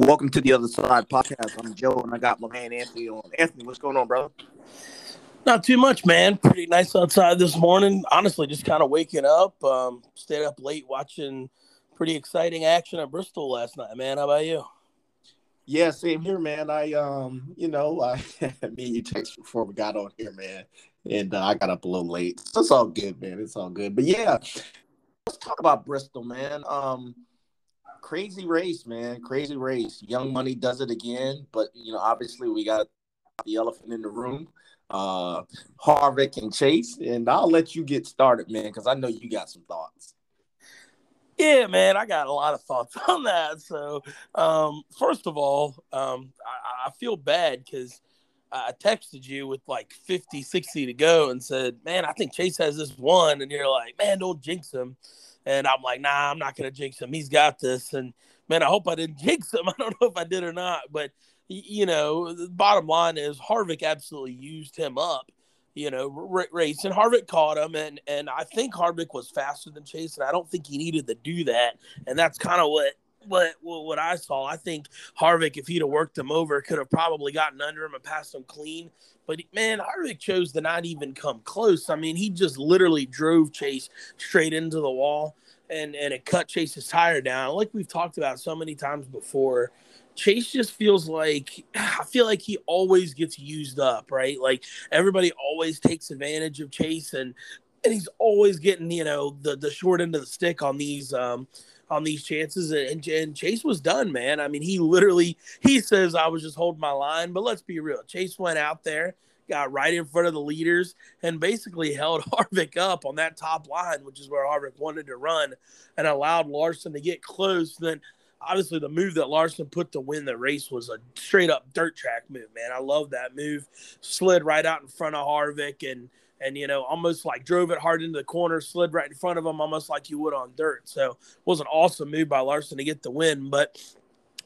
Welcome to the Other Side Podcast. I'm Joe, and I got my man Anthony on. Anthony, what's going on, brother? Not too much, man. Pretty nice outside this morning. Honestly, just kind of waking up. Um, stayed up late watching pretty exciting action at Bristol last night, man. How about you? Yeah, same here, man. I um, you know, I me and you text before we got on here, man, and uh, I got up a little late. So it's all good, man. It's all good. But yeah, let's talk about Bristol, man. Um, crazy race, man. Crazy race. Young Money does it again, but you know, obviously we got the elephant in the room, uh, Harvick and Chase, and I'll let you get started, man, because I know you got some thoughts. Yeah, man, I got a lot of thoughts on that. So, um, first of all, um, I, I feel bad because I texted you with like 50, 60 to go and said, man, I think Chase has this one. And you're like, man, don't jinx him. And I'm like, nah, I'm not to jinx him. He's got this. And man, I hope I didn't jinx him. I don't know if I did or not. But, you know, the bottom line is Harvick absolutely used him up, you know, race. And Harvick caught him. And, and I think Harvick was faster than Chase. And I don't think he needed to do that. And that's kind of what what what I saw, I think Harvick, if he'd have worked him over, could have probably gotten under him and passed him clean. But man, Harvick chose to not even come close. I mean, he just literally drove Chase straight into the wall and and it cut Chase's tire down. Like we've talked about so many times before. Chase just feels like I feel like he always gets used up, right? Like everybody always takes advantage of Chase and and he's always getting, you know, the the short end of the stick on these um on these chances, and, and Chase was done, man. I mean, he literally he says I was just holding my line, but let's be real. Chase went out there, got right in front of the leaders, and basically held Harvick up on that top line, which is where Harvick wanted to run, and allowed Larson to get close. Then obviously the move that Larson put to win the race was a straight up dirt track move, man. I love that move. Slid right out in front of Harvick and and you know almost like drove it hard into the corner, slid right in front of him, almost like you would on dirt. So it was an awesome move by Larson to get the win. But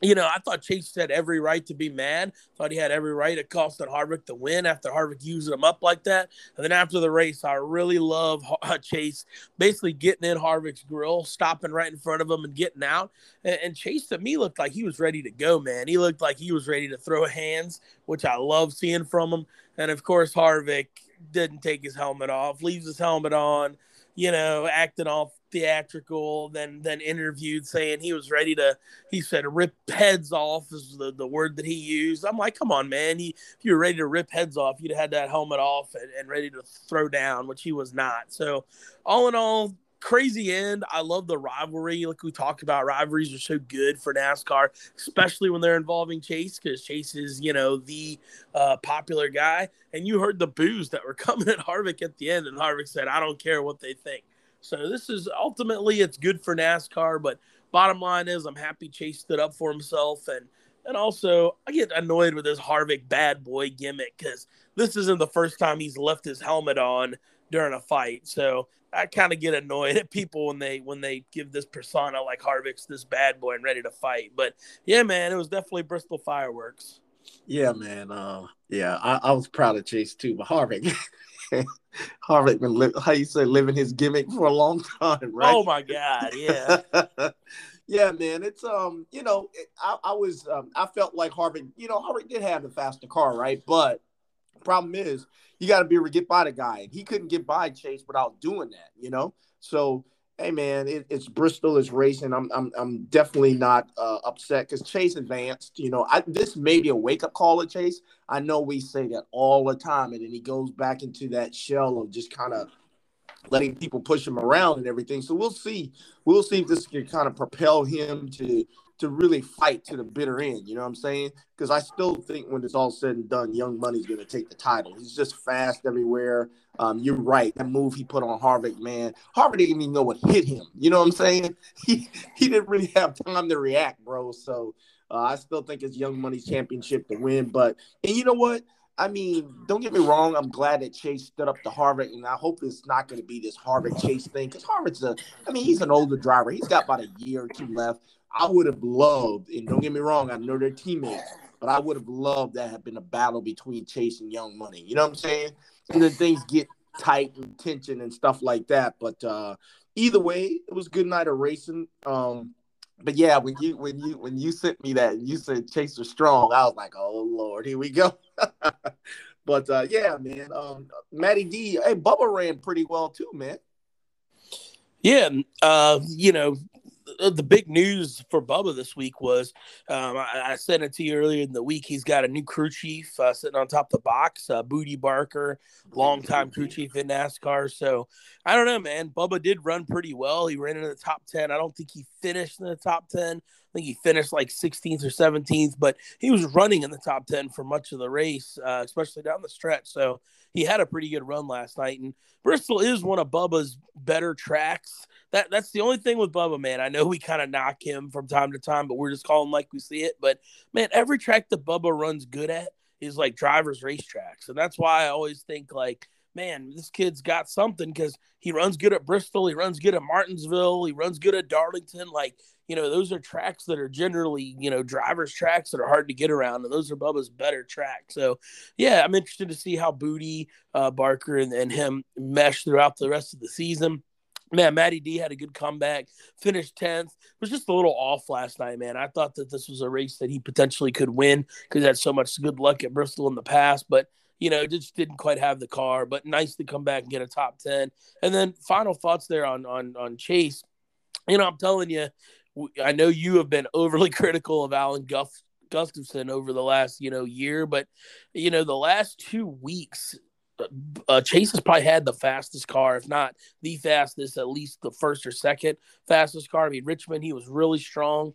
you know, I thought Chase had every right to be mad. Thought he had every right to costing Harvick the win after Harvick used him up like that. And then after the race, I really love uh, Chase basically getting in Harvick's grill, stopping right in front of him and getting out. And, Chase to me looked like he was ready to go, man. He looked like he was ready to throw hands, which I love seeing from him. And of course, Harvick didn't take his helmet off, leaves his helmet on, you know, acting all theatrical, then then interviewed saying he was ready to he said rip heads off is the, the word that he used. I'm like, come on, man. He if you were ready to rip heads off, you'd have had that helmet off and, and ready to throw down, which he was not. So all in all, crazy end. I love the rivalry. Like we talked about, rivalries are so good for NASCAR, especially when they're involving Chase, because Chase is, you know, the uh, popular guy. And you heard the boos that were coming at Harvick at the end, and Harvick said, "I don't care what they think." So this is ultimately it's good for NASCAR, but bottom line is I'm happy Chase stood up for himself and. And also, I get annoyed with this Harvick bad boy gimmick because this isn't the first time he's left his helmet on during a fight. So I kind of get annoyed at people when they when they give this persona like Harvick's this bad boy and ready to fight. But yeah, man, it was definitely Bristol fireworks. Yeah, man. Uh, yeah, I, I, was proud of Chase too, but Harvick, Harvick been li- how you say living his gimmick for a long time, right? Oh my god, yeah. yeah, man. It's um, you know, I, I was um, I felt like Harvick, you know, Harvick did have the faster car, right? But problem is you got to be able to get by the guy. And he couldn't get by Chase without doing that, you know? So, hey, man, it, it's Bristol it's racing. I'm, I'm, I'm definitely not uh, upset because Chase advanced. You know, I, this may be a wake up call to Chase. I know we say that all the time. And then he goes back into that shell of just kind of letting people push him around and everything. So we'll see. We'll see if this can kind of propel him to to really fight to the bitter end. You know what I'm saying? Because I still think when it's all said and done, Young Money's going to take the title. He's just fast everywhere. Um, you're right. That move he put on Harvick, man, Harvick didn't even know what hit him. You know what I'm saying? He he didn't really have time to react, bro. So uh, I still think it's Young Money's championship to win. But and you know what? I mean, don't get me wrong. I'm glad that Chase stood up to Harvick, and I hope it's not going to be this Harvick Chase thing because Harvick's a, I mean, he's an older driver. He's got about a year or two left. I would have loved, and don't get me wrong, I know they're teammates, but I would have loved that have been a battle between Chase and Young Money. You know what I'm saying? And then things get tight and tension and stuff like that. But uh, either way, it was good night of racing. Um, but yeah, when you when you when you sent me that and you said Chaser Strong, I was like, oh Lord, here we go. but uh, yeah, man, um, Matty D, hey, Bubba ran pretty well too, man. Yeah, uh, you know, the big news for Bubba this week was um, I, I, said it to you earlier in the week. He's got a new crew chief uh, sitting on top of the box, uh, Bootie Barker, longtime crew chief in NASCAR. So I don't know, man. Bubba did run pretty well. He ran in the top 10. I don't think he finished in the top 10. I think he finished like 16th or 17th, but he was running in the top 10 for much of the race, uh, especially down the stretch. So he had a pretty good run last night. And Bristol is one of Bubba's better tracks that that's the only thing with Bubba, man. I know we kind of knock him from time to time, but we're just calling like we see it. But man, every track that Bubba runs good at is like drivers' racetracks, and that's why I always think like, man, this kid's got something because he runs good at Bristol, he runs good at Martinsville, he runs good at Darlington. Like, you know, those are tracks that are generally, you know, drivers' tracks that are hard to get around, and those are Bubba's better tracks. So, yeah, I'm interested to see how Bootie, uh, Barker, and, and him mesh throughout the rest of the season man, Matty D had a good comeback, finished 10th. Was just a little off last night, man. I thought that this was a race that he potentially could win because he had so much good luck at Bristol in the past, but you know, just didn't quite have the car. But nice to come back and get a top 10. And then final thoughts there on on on Chase. You know, I'm telling you, I know you have been overly critical of Alan Guff Gustafson over the last, you know, year, but you know, the last two weeks uh, Chase has probably had the fastest car, if not the fastest, at least the first or second fastest car. I mean, Richmond, he was really strong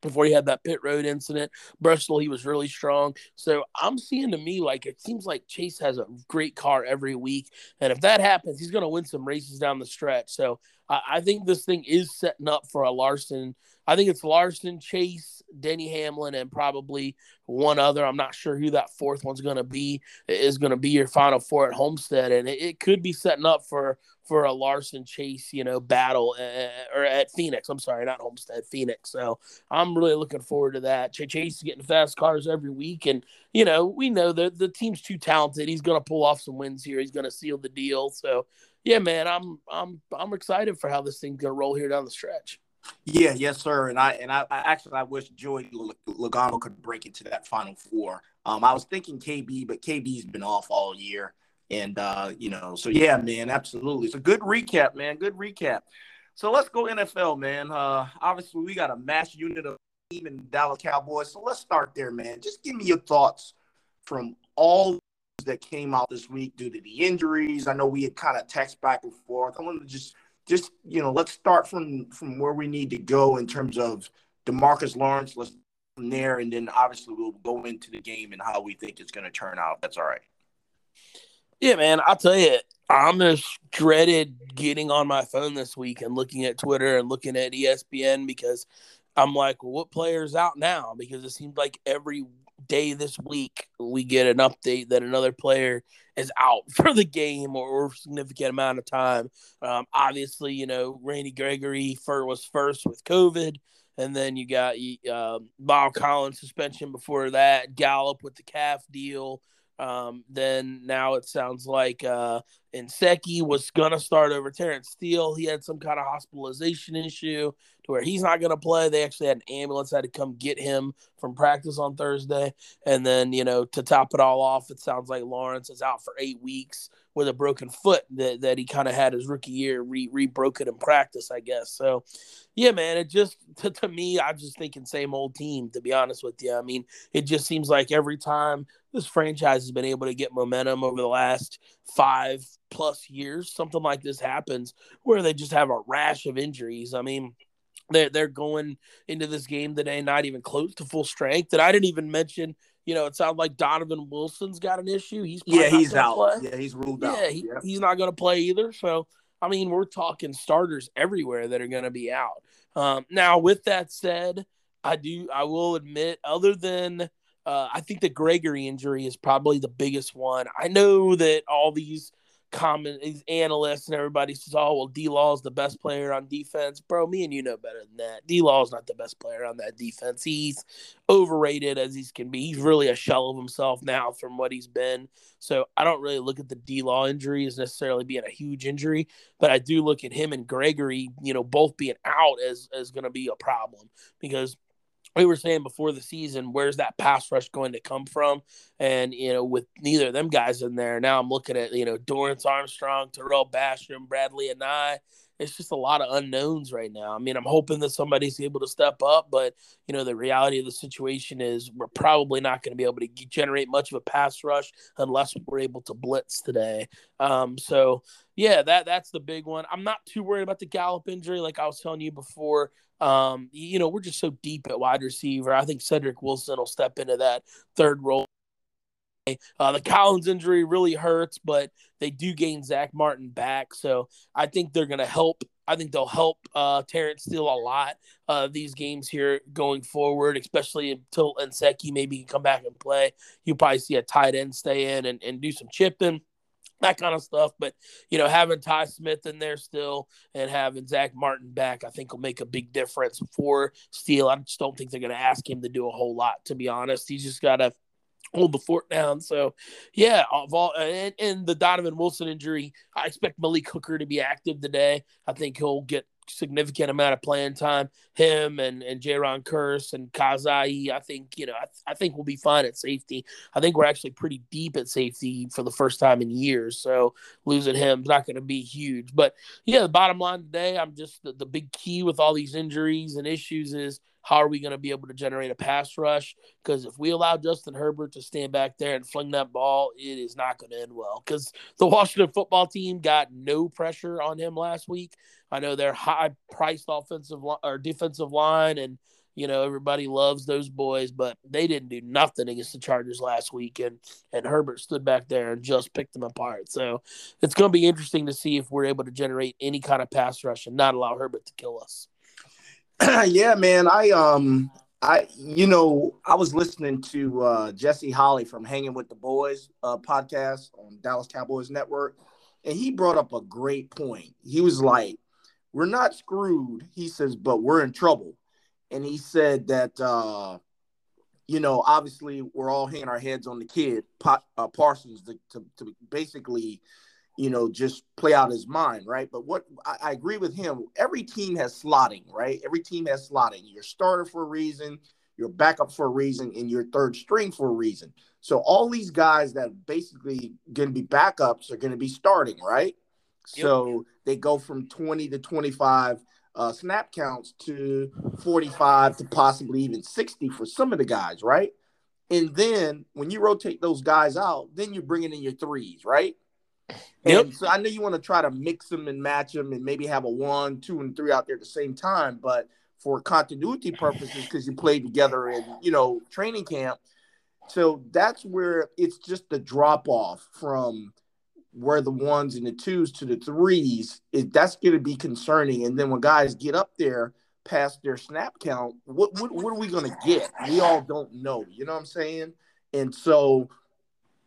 before he had that pit road incident. Bristol, he was really strong. So I'm seeing to me like it seems like Chase has a great car every week. And if that happens, he's going to win some races down the stretch. So I, I think this thing is setting up for a Larson. I think it's Larson, Chase, Denny Hamlin, and probably one other. I'm not sure who that fourth one's going to be. Is going to be your final four at Homestead, and it, it, could be setting up for for a Larson Chase, you know, battle uh, or at Phoenix. I'm sorry, not Homestead, Phoenix. So I'm really looking forward to that. Chase is getting fast cars every week, and you know we know that the team's too talented. He's going to pull off some wins here. He's going to seal the deal. So yeah, man, I'm I'm I'm excited for how this thing's to roll here down the stretch. Yeah, yes, sir. And I and I, I actually I wish Joey Logano could break into that final four. Um, I was thinking KB, but KB's been off all year, and uh, you know, so yeah, man, absolutely. It's a good recap, man. Good recap. So let's go NFL, man. Uh, obviously, we got a mass unit of team in Dallas Cowboys. So let's start there, man. Just give me your thoughts from all that came out this week due to the injuries. I know we had kind of text back and forth. I want to just just you know, let's start from from where we need to go in terms of Demarcus Lawrence. Let's from there, and then obviously we'll go into the game and how we think it's going to turn out. That's all right. Yeah, man. I'll tell you, I'm just dreaded getting on my phone this week and looking at Twitter and looking at ESPN because I'm like, well, what player's out now? Because it seems like every day this week we get an update that another player is out for the game or, or significant amount of time. Um, obviously, you know Randy Gregory was first with COVID, and then you got uh, Bob Collins suspension before that. Gallup with the calf deal. Um, then now it sounds like uh, Nsekhe was gonna start over Terence Steele. He had some kind of hospitalization issue to where he's not gonna play. They actually had an ambulance had to come get him from practice on Thursday. And then you know to top it all off, it sounds like Lawrence is out for eight weeks with a broken foot that, that he kind of had his rookie year re, broken in practice, I guess. So, yeah, man, it just to, to me, I'm just thinking same old team. To be honest with you, I mean, it just seems like every time this franchise has been able to get momentum over the last five plus years, something like this happens where they just have a rash of injuries. I mean, they're they're going into this game today not even close to full strength. And I didn't even mention, you know, it sounds like Donovan Wilson's got an issue. He's yeah, he's out. Play. Yeah, he's ruled yeah, out. He, yeah, he's not going to play either. So I mean, we're talking starters everywhere that are going to be out. Um, now, with that said, I do I will admit, other than uh, I think the Gregory injury is probably the biggest one. I know that all these common analysts and everybody says, "Oh, well, D Law is the best player on defense." Bro, me and you know better than that. D Law is not the best player on that defense. He's overrated as he can be. He's really a shell of himself now from what he's been. So I don't really look at the D Law injury as necessarily being a huge injury, but I do look at him and Gregory, you know, both being out as as going to be a problem because we were saying before the season, where's that pass rush going to come from? And, you know, with neither of them guys in there, now I'm looking at, you know, Dorance Armstrong, Tarell Basham, Bradley, and Anae. It's just a lot of unknowns right now. I mean, I'm hoping that somebody's able to step up, but, you know, the reality of the situation is we're probably not going to be able to generate much of a pass rush unless we're able to blitz today. Um, so, yeah, that that's the big one. I'm not too worried about the Gallup injury, like I was telling you before. Um, you know, we're just so deep at wide receiver. I think Cedric Wilson will step into that third role. Uh, the Collins injury really hurts, but they do gain Zach Martin back, so I think they're going to help. I think they'll help uh, Terence Steele a lot uh, these games here going forward, especially until Nsekhe maybe can come back and play. You'll probably see a tight end stay in and, and do some chipping that kind of stuff. But you know, having Ty Smith in there still and having Zach Martin back, I think will make a big difference for Steele. I just don't think they're going to ask him to do a whole lot, to be honest. He's just got to hold the fort down. So, yeah, all, and, and the Donovan Wilson injury, I expect Malik Hooker to be active today. I think he'll get significant amount of playing time. Him and and Jayron Kearse and Kazee, I think you know, I, I, think we'll be fine at safety. I think we're actually pretty deep at safety for the first time in years. So losing him is not going to be huge. But yeah, the bottom line today, I'm just the, the big key with all these injuries and issues is how are we going to be able to generate a pass rush? Because if we allow Justin Herbert to stand back there and fling that ball, it is not going to end well. Because the Washington football team got no pressure on him last week. I know they're high priced offensive li- or defensive line, and you know everybody loves those boys, but they didn't do nothing against the Chargers last week, and and Herbert stood back there and just picked them apart. So it's going to be interesting to see if we're able to generate any kind of pass rush and not allow Herbert to kill us. yeah, man. I um I you know, I was listening to uh Jesse Holley from Hanging with the Boys uh podcast on Dallas Cowboys Network, and he brought up a great point. He was like, We're not screwed, he says, but we're in trouble. And he said that uh you know, obviously we're all hanging our heads on the kid, uh, Parsons, to, to, to basically you know, just play out his mind, right? But what I, I, agree with him, every team has slotting, right? Every team has slotting. Your starter for a reason, your backup for a reason, and your third string for a reason. So all these guys that basically going to be backups are going to be starting, right? Yep. So they go from 20 to 25 uh, snap counts to 45 to possibly even 60 for some of the guys, right? And then when you rotate those guys out, then you're bringing in your threes, right? Yep. And so I know you want to try to mix them and match them and maybe have a one, two, and three out there at the same time. But for continuity purposes, because you played together in, you know, training camp. So that's where it's just the drop off from where the ones and the twos to the threes. It, that's going to be concerning. And then when guys get up there past their snap count, what, what, what are we going to get? We all don't know. You know what I'm saying? And so,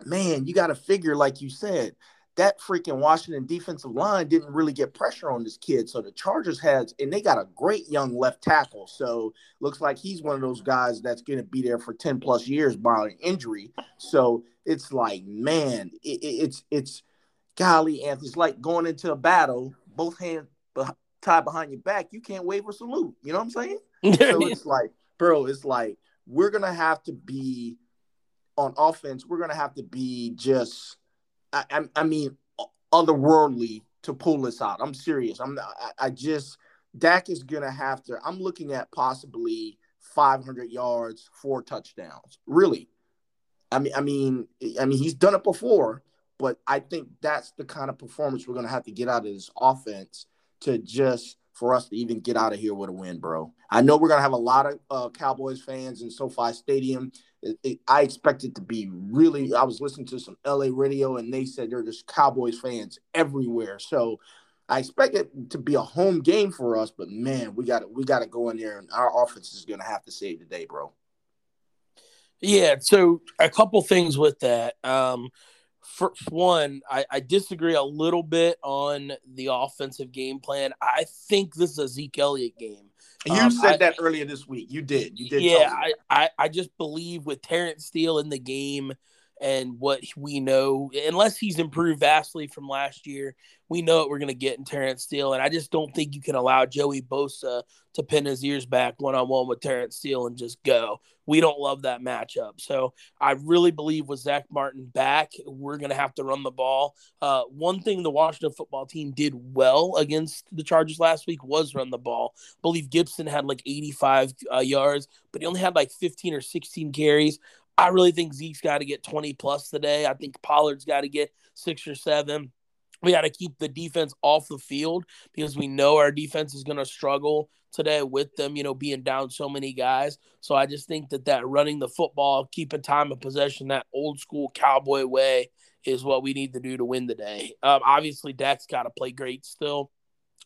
man, you got to figure, like you said, that freaking Washington defensive line didn't really get pressure on this kid. So the Chargers has, and they got a great young left tackle. So looks like he's one of those guys that's going to be there for 10 plus years barring injury. So it's like, man, it, it's, it's, golly, Anthony, it's like going into a battle, both hands tied behind your back. You can't wave or salute. You know what I'm saying? so it's like, bro, it's like, we're going to have to be on offense, we're going to have to be just, I, I, mean, otherworldly to pull this out. I'm serious. I'm. I, I just Dak is gonna have to. I'm looking at possibly 500 yards, four touchdowns. Really, I mean, I mean, I mean, he's done it before, but I think that's the kind of performance we're gonna have to get out of this offense to just for us to even get out of here with a win, bro. I know we're gonna have a lot of uh, Cowboys fans in SoFi Stadium. It, it, I expect it to be really. I was listening to some LA radio, and they said there are just Cowboys fans everywhere. So I expect it to be a home game for us. But man, we got we got to go in there, and our offense is gonna have to save the day, bro. Yeah. So a couple things with that. Um, for one, I, I, disagree a little bit on the offensive game plan. I think this is a Zeke Elliott game. You um, said I, that earlier this week. You did. You did. Yeah, I, I, I just believe with Terence Steele in the game and what we know, unless he's improved vastly from last year, we know what we're going to get in Terrence Steele. And I just don't think you can allow Joey Bosa to pin his ears back one on one with Terrence Steele and just go. We don't love that matchup. So I really believe with Zach Martin back, we're going to have to run the ball. Uh, one thing the Washington football team did well against the Chargers last week was run the ball. I believe Gibson had like 85 uh, yards, but he only had like 15 or 16 carries. I really think Zeke's got to get 20 plus today. I think Pollard's got to get six or seven. We got to keep the defense off the field because we know our defense is going to struggle today with them, you know, being down so many guys. So I just think that that running the football, keeping time of possession, that old school cowboy way is what we need to do to win today. Um, obviously, Dak's got to play great still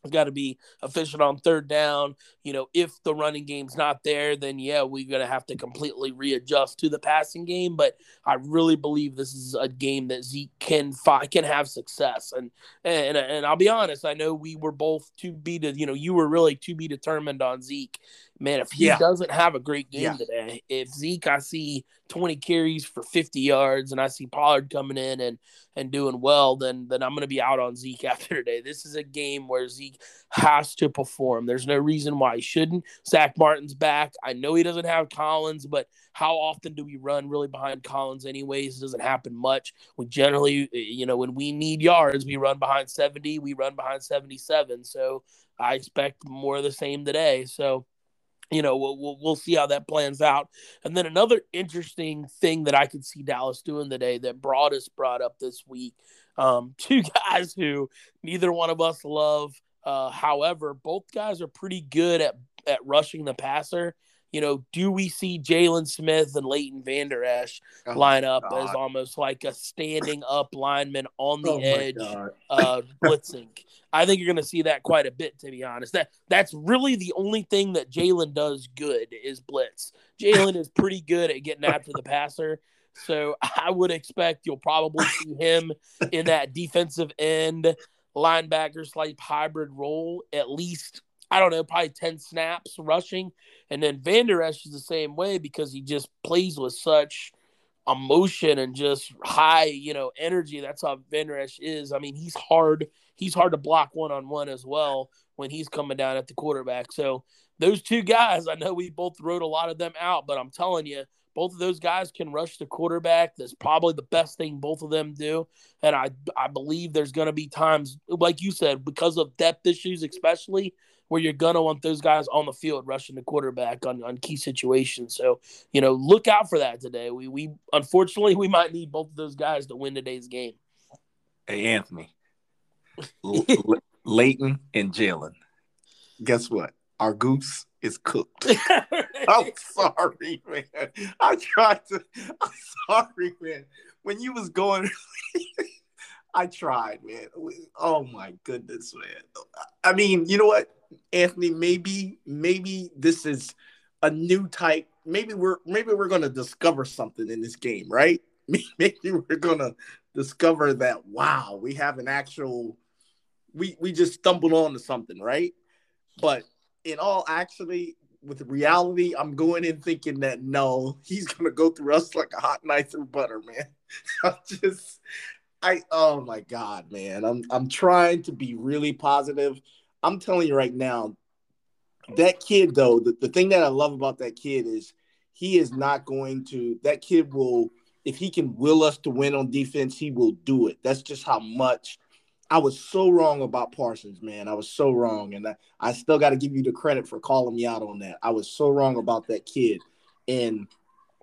got to be efficient on third down. You know, if the running game's not there, then yeah, we're going to have to completely readjust to the passing game. But I really believe this is a game that Zeke can fi- can have success. And and and I'll be honest, I know we were both to be to you know you were really to be determined on Zeke. Man, if he yeah. doesn't have a great game yeah. today, if Zeke I see 20 carries for 50 yards and I see Pollard coming in and and doing well, then then I'm going to be out on Zeke after today. This is a game where Zeke has to perform. There's no reason why he shouldn't. Zach Martin's back. I know he doesn't have Collins, but how often do we run really behind Collins anyways? It doesn't happen much. We generally, you know, when we need yards, we run behind 70, we run behind 77. So I expect more of the same today. So you know, we'll, we'll, we'll see how that plans out. And then another interesting thing that I could see Dallas doing today that Broadus brought up this week. Um, two guys who neither one of us love. Uh, however, both guys are pretty good at at rushing the passer you know, do we see Jaylon Smith and Leighton Vander Esch oh line up God. as almost like a standing up lineman on the oh edge, uh, blitzing? I think you're going to see that quite a bit, to be honest. That that's really the only thing that Jaylon does good is blitz. Jaylon is pretty good at getting after the passer. So I would expect you'll probably see him in that defensive end linebacker type hybrid role at least I don't know, probably 10 snaps rushing. And then Vander Esch is the same way because he just plays with such emotion and just high, you know, energy. That's how Vander Esch is. I mean, he's hard. He's hard to block one on one as well when he's coming down at the quarterback. So those two guys, I know we both wrote a lot of them out, but I'm telling you, both of those guys can rush the quarterback. That's probably the best thing both of them do. And I I believe there's going to be times, like you said, because of depth issues, especially where you're gonna want those guys on the field rushing the quarterback on, on key situations. So, you know, look out for that today. We we unfortunately we might need both of those guys to win today's game. Hey Anthony. L- L- Leighton and Jaylon. Guess what? Our goose is cooked. I'm sorry, man. I tried to. I'm sorry, man. When you was going, I tried, man. Oh my goodness, man. I mean, you know what? Anthony, maybe maybe this is a new type. Maybe we're maybe we're gonna discover something in this game, right? Maybe we're gonna discover that wow, we have an actual we we just stumbled onto something, right? But in all actually, with reality, I'm going in thinking that no, he's gonna go through us like a hot knife through butter, man. I just I oh my god, man. I'm I'm trying to be really positive I'm telling you right now, that kid though, the, the thing that I love about that kid is he is not going to that kid will if he can will us to win on defense, he will do it. That's just how much I was so wrong about Parsons, man. I was so wrong. And I, I still got to give you the credit for calling me out on that. I was so wrong about that kid. And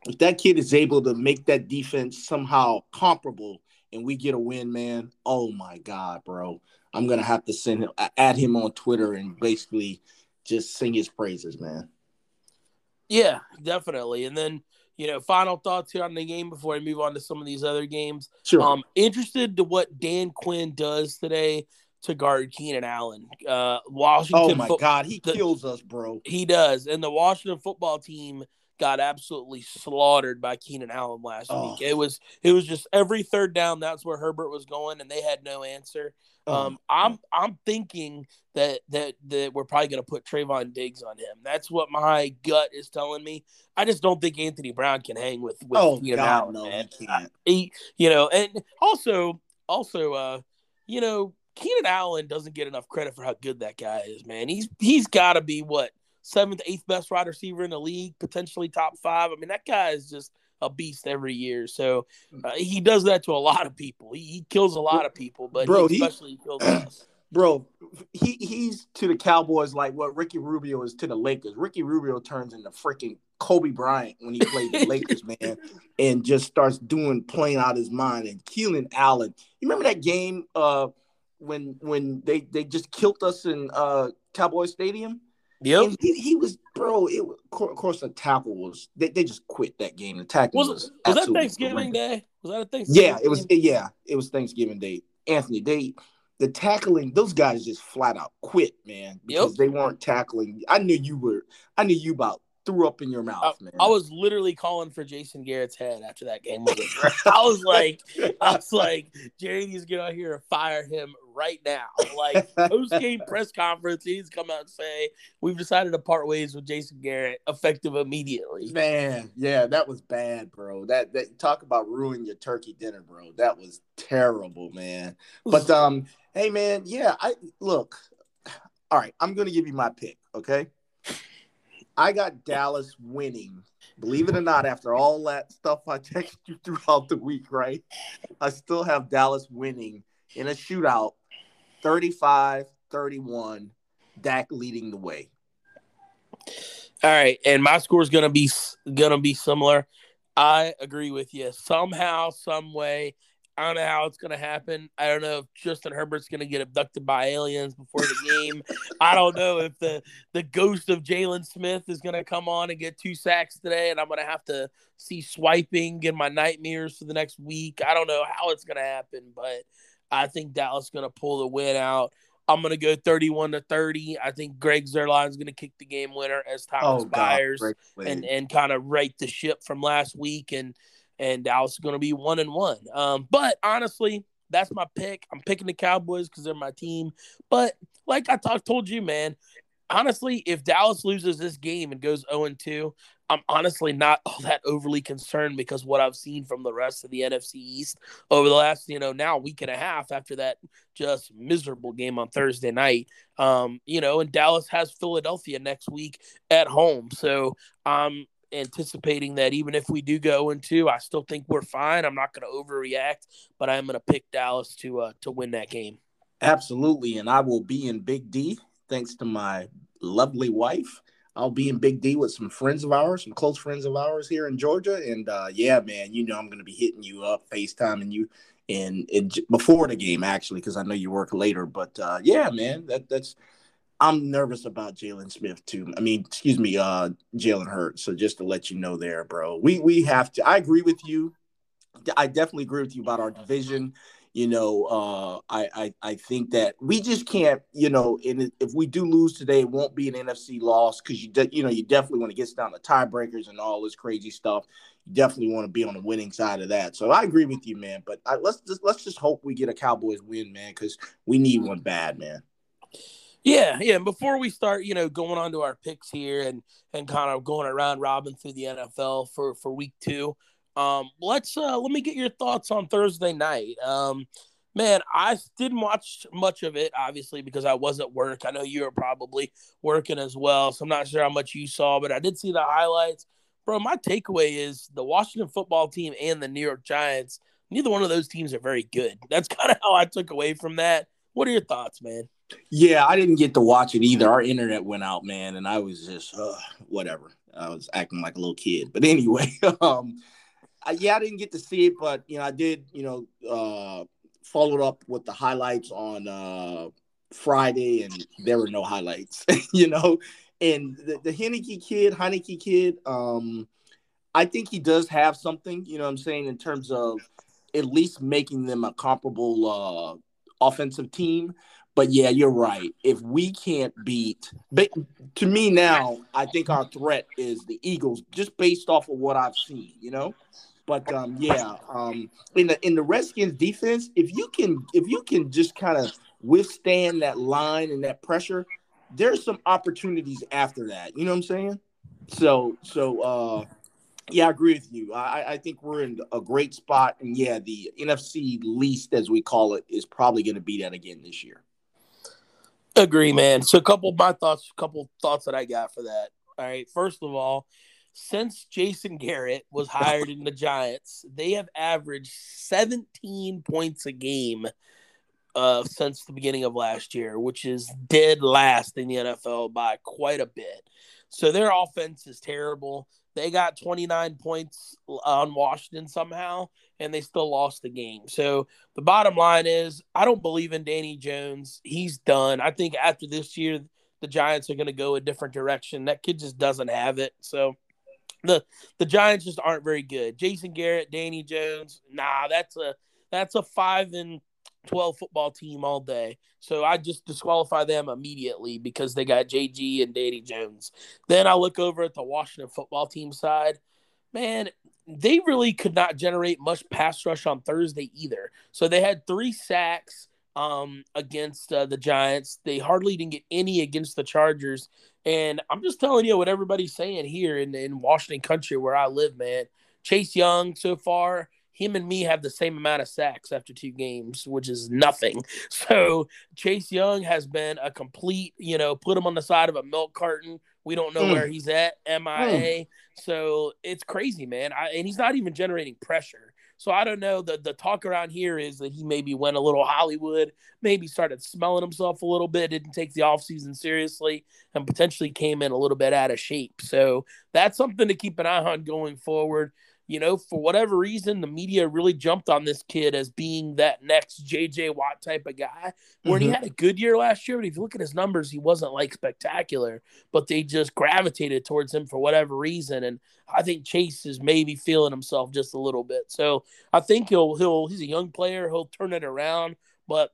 if that kid is able to make that defense somehow comparable and we get a win, man, oh my God, bro. I'm gonna have to send him add him on Twitter and basically just sing his praises, man. Yeah, definitely. And then you know, final thoughts here on the game before I move on to some of these other games. Sure. Um, interested to what Dan Quinn does today to guard Keenan Allen. Uh, Washington. Oh my fo- God, he the, kills us, bro. He does, and the Washington football team got absolutely slaughtered by Keenan Allen last Oh. week. It was it was just every third down that's where Herbert was going and they had no answer. Um, I'm I'm thinking that that that we're probably going to put Trevon Diggs on him. That's what my gut is telling me. I just don't think Anthony Brown can hang with with oh Keenan God, Allen, no, man. he can't. He, you know, and also also uh, you know, Keenan Allen doesn't get enough credit for how good that guy is, man. He's he's got to be what seventh, eighth best wide receiver in the league, potentially top five. I mean, that guy is just a beast every year. So uh, he does that to a lot of people. He, he kills a lot of people, but Bro, he he- especially kills us. Bro, he he's to the Cowboys like what Ricky Rubio is to the Lakers. Ricky Rubio turns into freaking Kobe Bryant when he played the Lakers, man, and just starts doing playing out his mind. And Keenan Allen, you remember that game uh when when they they just killed us in uh Cowboy Stadium? Yep. And he, he was bro. It was, of course the tackle was they, they just quit that game. The tackle Was, was was that Thanksgiving horrendous. Day? Was that a Thanksgiving? Yeah, it was. Yeah, it was Thanksgiving Day. Anthony, they the tackling. Those guys just flat out quit, man, because Yep. they weren't tackling. I knew you were. I knew you about threw up in your mouth, man. I was literally calling for Jason Garrett's head after that game. I was like, I was like, Jerry needs to get out here and fire him right now. Like post game press conference, he needs to come out and say, "We've decided to part ways with Jason Garrett, effective immediately." man, yeah, that was bad, bro. That that talk about ruining your turkey dinner, bro. That was terrible, man. But um, hey, man, yeah, I look. All right, I'm gonna give you my pick. Okay, I got Dallas winning. Believe it or not, after all that stuff I texted you throughout the week, right? I still have Dallas winning in a shootout 35 31, Dak leading the way. All right, and my score is gonna be gonna be similar. I agree with you. Somehow, some way, I don't know how it's gonna happen. I don't know if Justin Herbert's gonna get abducted by aliens before the game. I don't know if the the ghost of Jaylon Smith is gonna come on and get two sacks today, and I'm gonna have to see swiping in my nightmares for the next week. I don't know how it's gonna happen, but I think Dallas is gonna pull the win out. I'm gonna go 31 to 30. I think Greg Zuerlein is gonna kick the game winner as time Oh, expires play. and and kind of right the ship from last week and and Dallas is going to be one and one. Um, but honestly, that's my pick. I'm picking the Cowboys because they're my team. But like I told you, man, honestly, if Dallas loses this game and goes 0 and 2, I'm honestly not all that overly concerned because what I've seen from the rest of the NFC East over the last, you know, now week and a half after that just miserable game on Thursday night. Um, you know, and Dallas has Philadelphia next week at home. So I'm anticipating that even if we do go into, I still think we're fine. I'm not going to overreact, but I'm going to pick Dallas to uh, to win that game. Absolutely. And I will be in Big D thanks to my lovely wife. I'll be in Big D with some friends of ours, some close friends of ours here in Georgia. And uh, yeah, man, you know I'm going to be hitting you up, FaceTiming you, and, and before the game actually, because I know you work later. But uh, yeah, man, that that's I'm nervous about Jaylon Smith too. I mean, excuse me, uh, Jalen Hurts. So just to let you know, there, bro, we we have to. I agree with you. I definitely agree with you about our division. You know, uh, I, I I think that we just can't. You know, and if we do lose today, it won't be an NFC loss because you de- you know you definitely want to get down to tiebreakers and all this crazy stuff. You definitely want to be on the winning side of that. So I agree with you, man. But I, let's just let's just hope we get a Cowboys win, man, because we need one bad, man. Yeah, yeah. And before we start, you know, going on to our picks here and and kind of going around robin through the NFL for for week two, um, let's uh let me get your thoughts on Thursday night. Um, man, I didn't watch much of it, obviously, because I was at work. I know you were probably working as well, so I'm not sure how much you saw, but I did see the highlights. Bro, my takeaway is the Washington football team and the New York Giants. Neither one of those teams are very good. That's kind of how I took away from that. What are your thoughts, man? Yeah, I didn't get to watch it either. Our internet went out, man, and I was just uh, whatever. I was acting like a little kid. But anyway, um, I, yeah, I didn't get to see it, but you know, I did. You know, uh, followed up with the highlights on uh, Friday, and there were no highlights. you know, and the, the kid, Heinicke kid, um, I think he does have something. You know, what I'm saying in terms of at least making them a comparable uh, offensive team. But yeah, you're right. If we can't beat, but to me now, I think our threat is the Eagles, just based off of what I've seen. You know. But um, yeah, um, in the in the Redskins defense, if you can if you can just kind of withstand that line and that pressure, there's some opportunities after that. You know what I'm saying? So so uh, yeah, I agree with you. I, I think we're in a great spot, and yeah, the NFC least, as we call it, is probably going to be that again this year. Agree, man. So a couple of my thoughts, a couple thoughts that I got for that. All right, first of all, since Jason Garrett was hired in the Giants, they have averaged 17 points a game uh, since the beginning of last year, which is dead last in the NFL by quite a bit. So their offense is terrible. They got 29 points on Washington somehow, and they still lost the game. So the bottom line is, I don't believe in Danny Jones. He's done. I think after this year, the Giants are going to go a different direction. That kid just doesn't have it. So the the Giants just aren't very good. Jason Garrett, Danny Jones, nah, that's a that's a five and twelve football team all day. So I just disqualify them immediately because they got JG and Danny Jones. Then I look over at the Washington football team side. Man, they really could not generate much pass rush on Thursday either. So they had three sacks um, against uh, the Giants. They hardly didn't get any against the Chargers. And I'm just telling you what everybody's saying here in, in Washington country where I live, man. Chase Young so far, him and me have the same amount of sacks after two games, which is nothing. So Chase Young has been a complete, you know, put him on the side of a milk carton. We don't know mm. where he's at, MIA. Mm. So it's crazy, man. I, and he's not even generating pressure. So I don't know. The the talk around here is that he maybe went a little Hollywood, maybe started smelling himself a little bit, didn't take the offseason seriously, and potentially came in a little bit out of shape. So that's something to keep an eye on going forward you know, for whatever reason, the media really jumped on this kid as being that next JJ Watt type of guy. When mm-hmm. he had a good year last year, but if you look at his numbers, he wasn't like spectacular, but they just gravitated towards him for whatever reason. And I think Chase is maybe feeling himself just a little bit. So I think he'll he'll he's a young player, he'll turn it around, but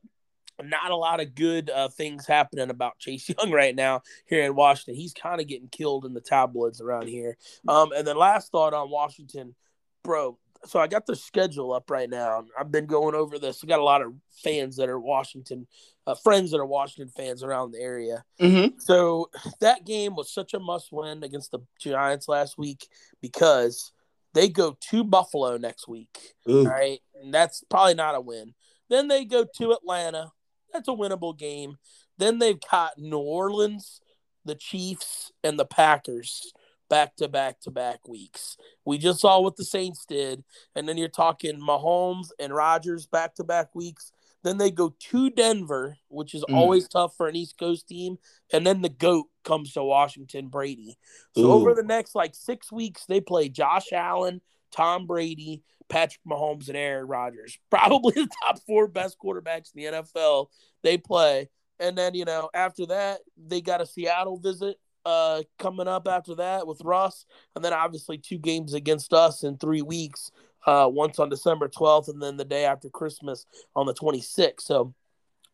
not a lot of good uh, things happening about Chase Young right now here in Washington. He's kind of getting killed in the tabloids around here. Um, and then last thought on Washington, bro. So I got the schedule up right now. I've been going over this. I got a lot of fans that are Washington, uh, friends that are Washington fans around the area. Mm-hmm. So that game was such a must win against the Giants last week because they go to Buffalo next week. Ooh. Right, and that's probably not a win. Then they go to Atlanta. That's a winnable game. Then they've got New Orleans, the Chiefs, and the Packers back to back to back weeks. We just saw what the Saints did, and then you're talking Mahomes and Rodgers back to back weeks. Then they go to Denver, which is mm. always tough for an East Coast team, and then the goat comes to Washington, Brady. So Ooh. over the next like six weeks, they play Josh Allen, Tom Brady, Patrick Mahomes, and Aaron Rodgers. Probably the top four best quarterbacks in the NFL. They play. And then, you know, after that, they got a Seattle visit uh, coming up after that with Russ, and then obviously two games against us in three weeks. Uh, once on December 12th, and then the day after Christmas on the 26th. So,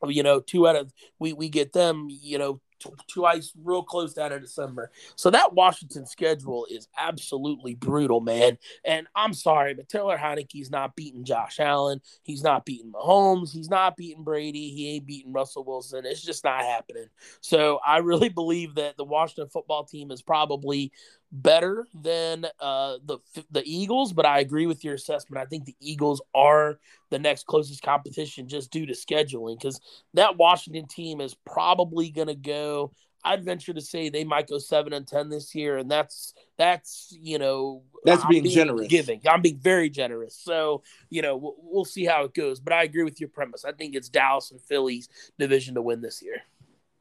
you know, two out of we we get them, you know, twice real close down in December. So that Washington schedule is absolutely brutal, man. And I'm sorry, but Taylor Heinicke's not beating Josh Allen. He's not beating Mahomes. He's not beating Brady. He ain't beating Russell Wilson. It's just not happening. So I really believe that the Washington football team is probably better than uh, the the Eagles, but I agree with your assessment. I think the Eagles are the next closest competition just due to scheduling because that Washington team is probably going to go. I'd venture to say they might go seven and ten this year, and that's that's you know that's being, being, generous, giving. I'm being very generous. So you know we'll, we'll see how it goes, but I agree with your premise. I think it's Dallas and Philly's division to win this year.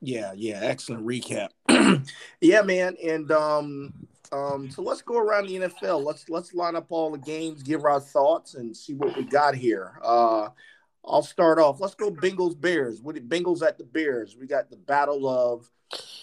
Yeah, yeah, excellent recap. yeah, man, and um, um, so let's go around the NFL. Let's let's line up all the games, give our thoughts, and see what we got here. Uh, I'll start off. Let's go Bengals Bears. With Bengals at the Bears, we got the battle of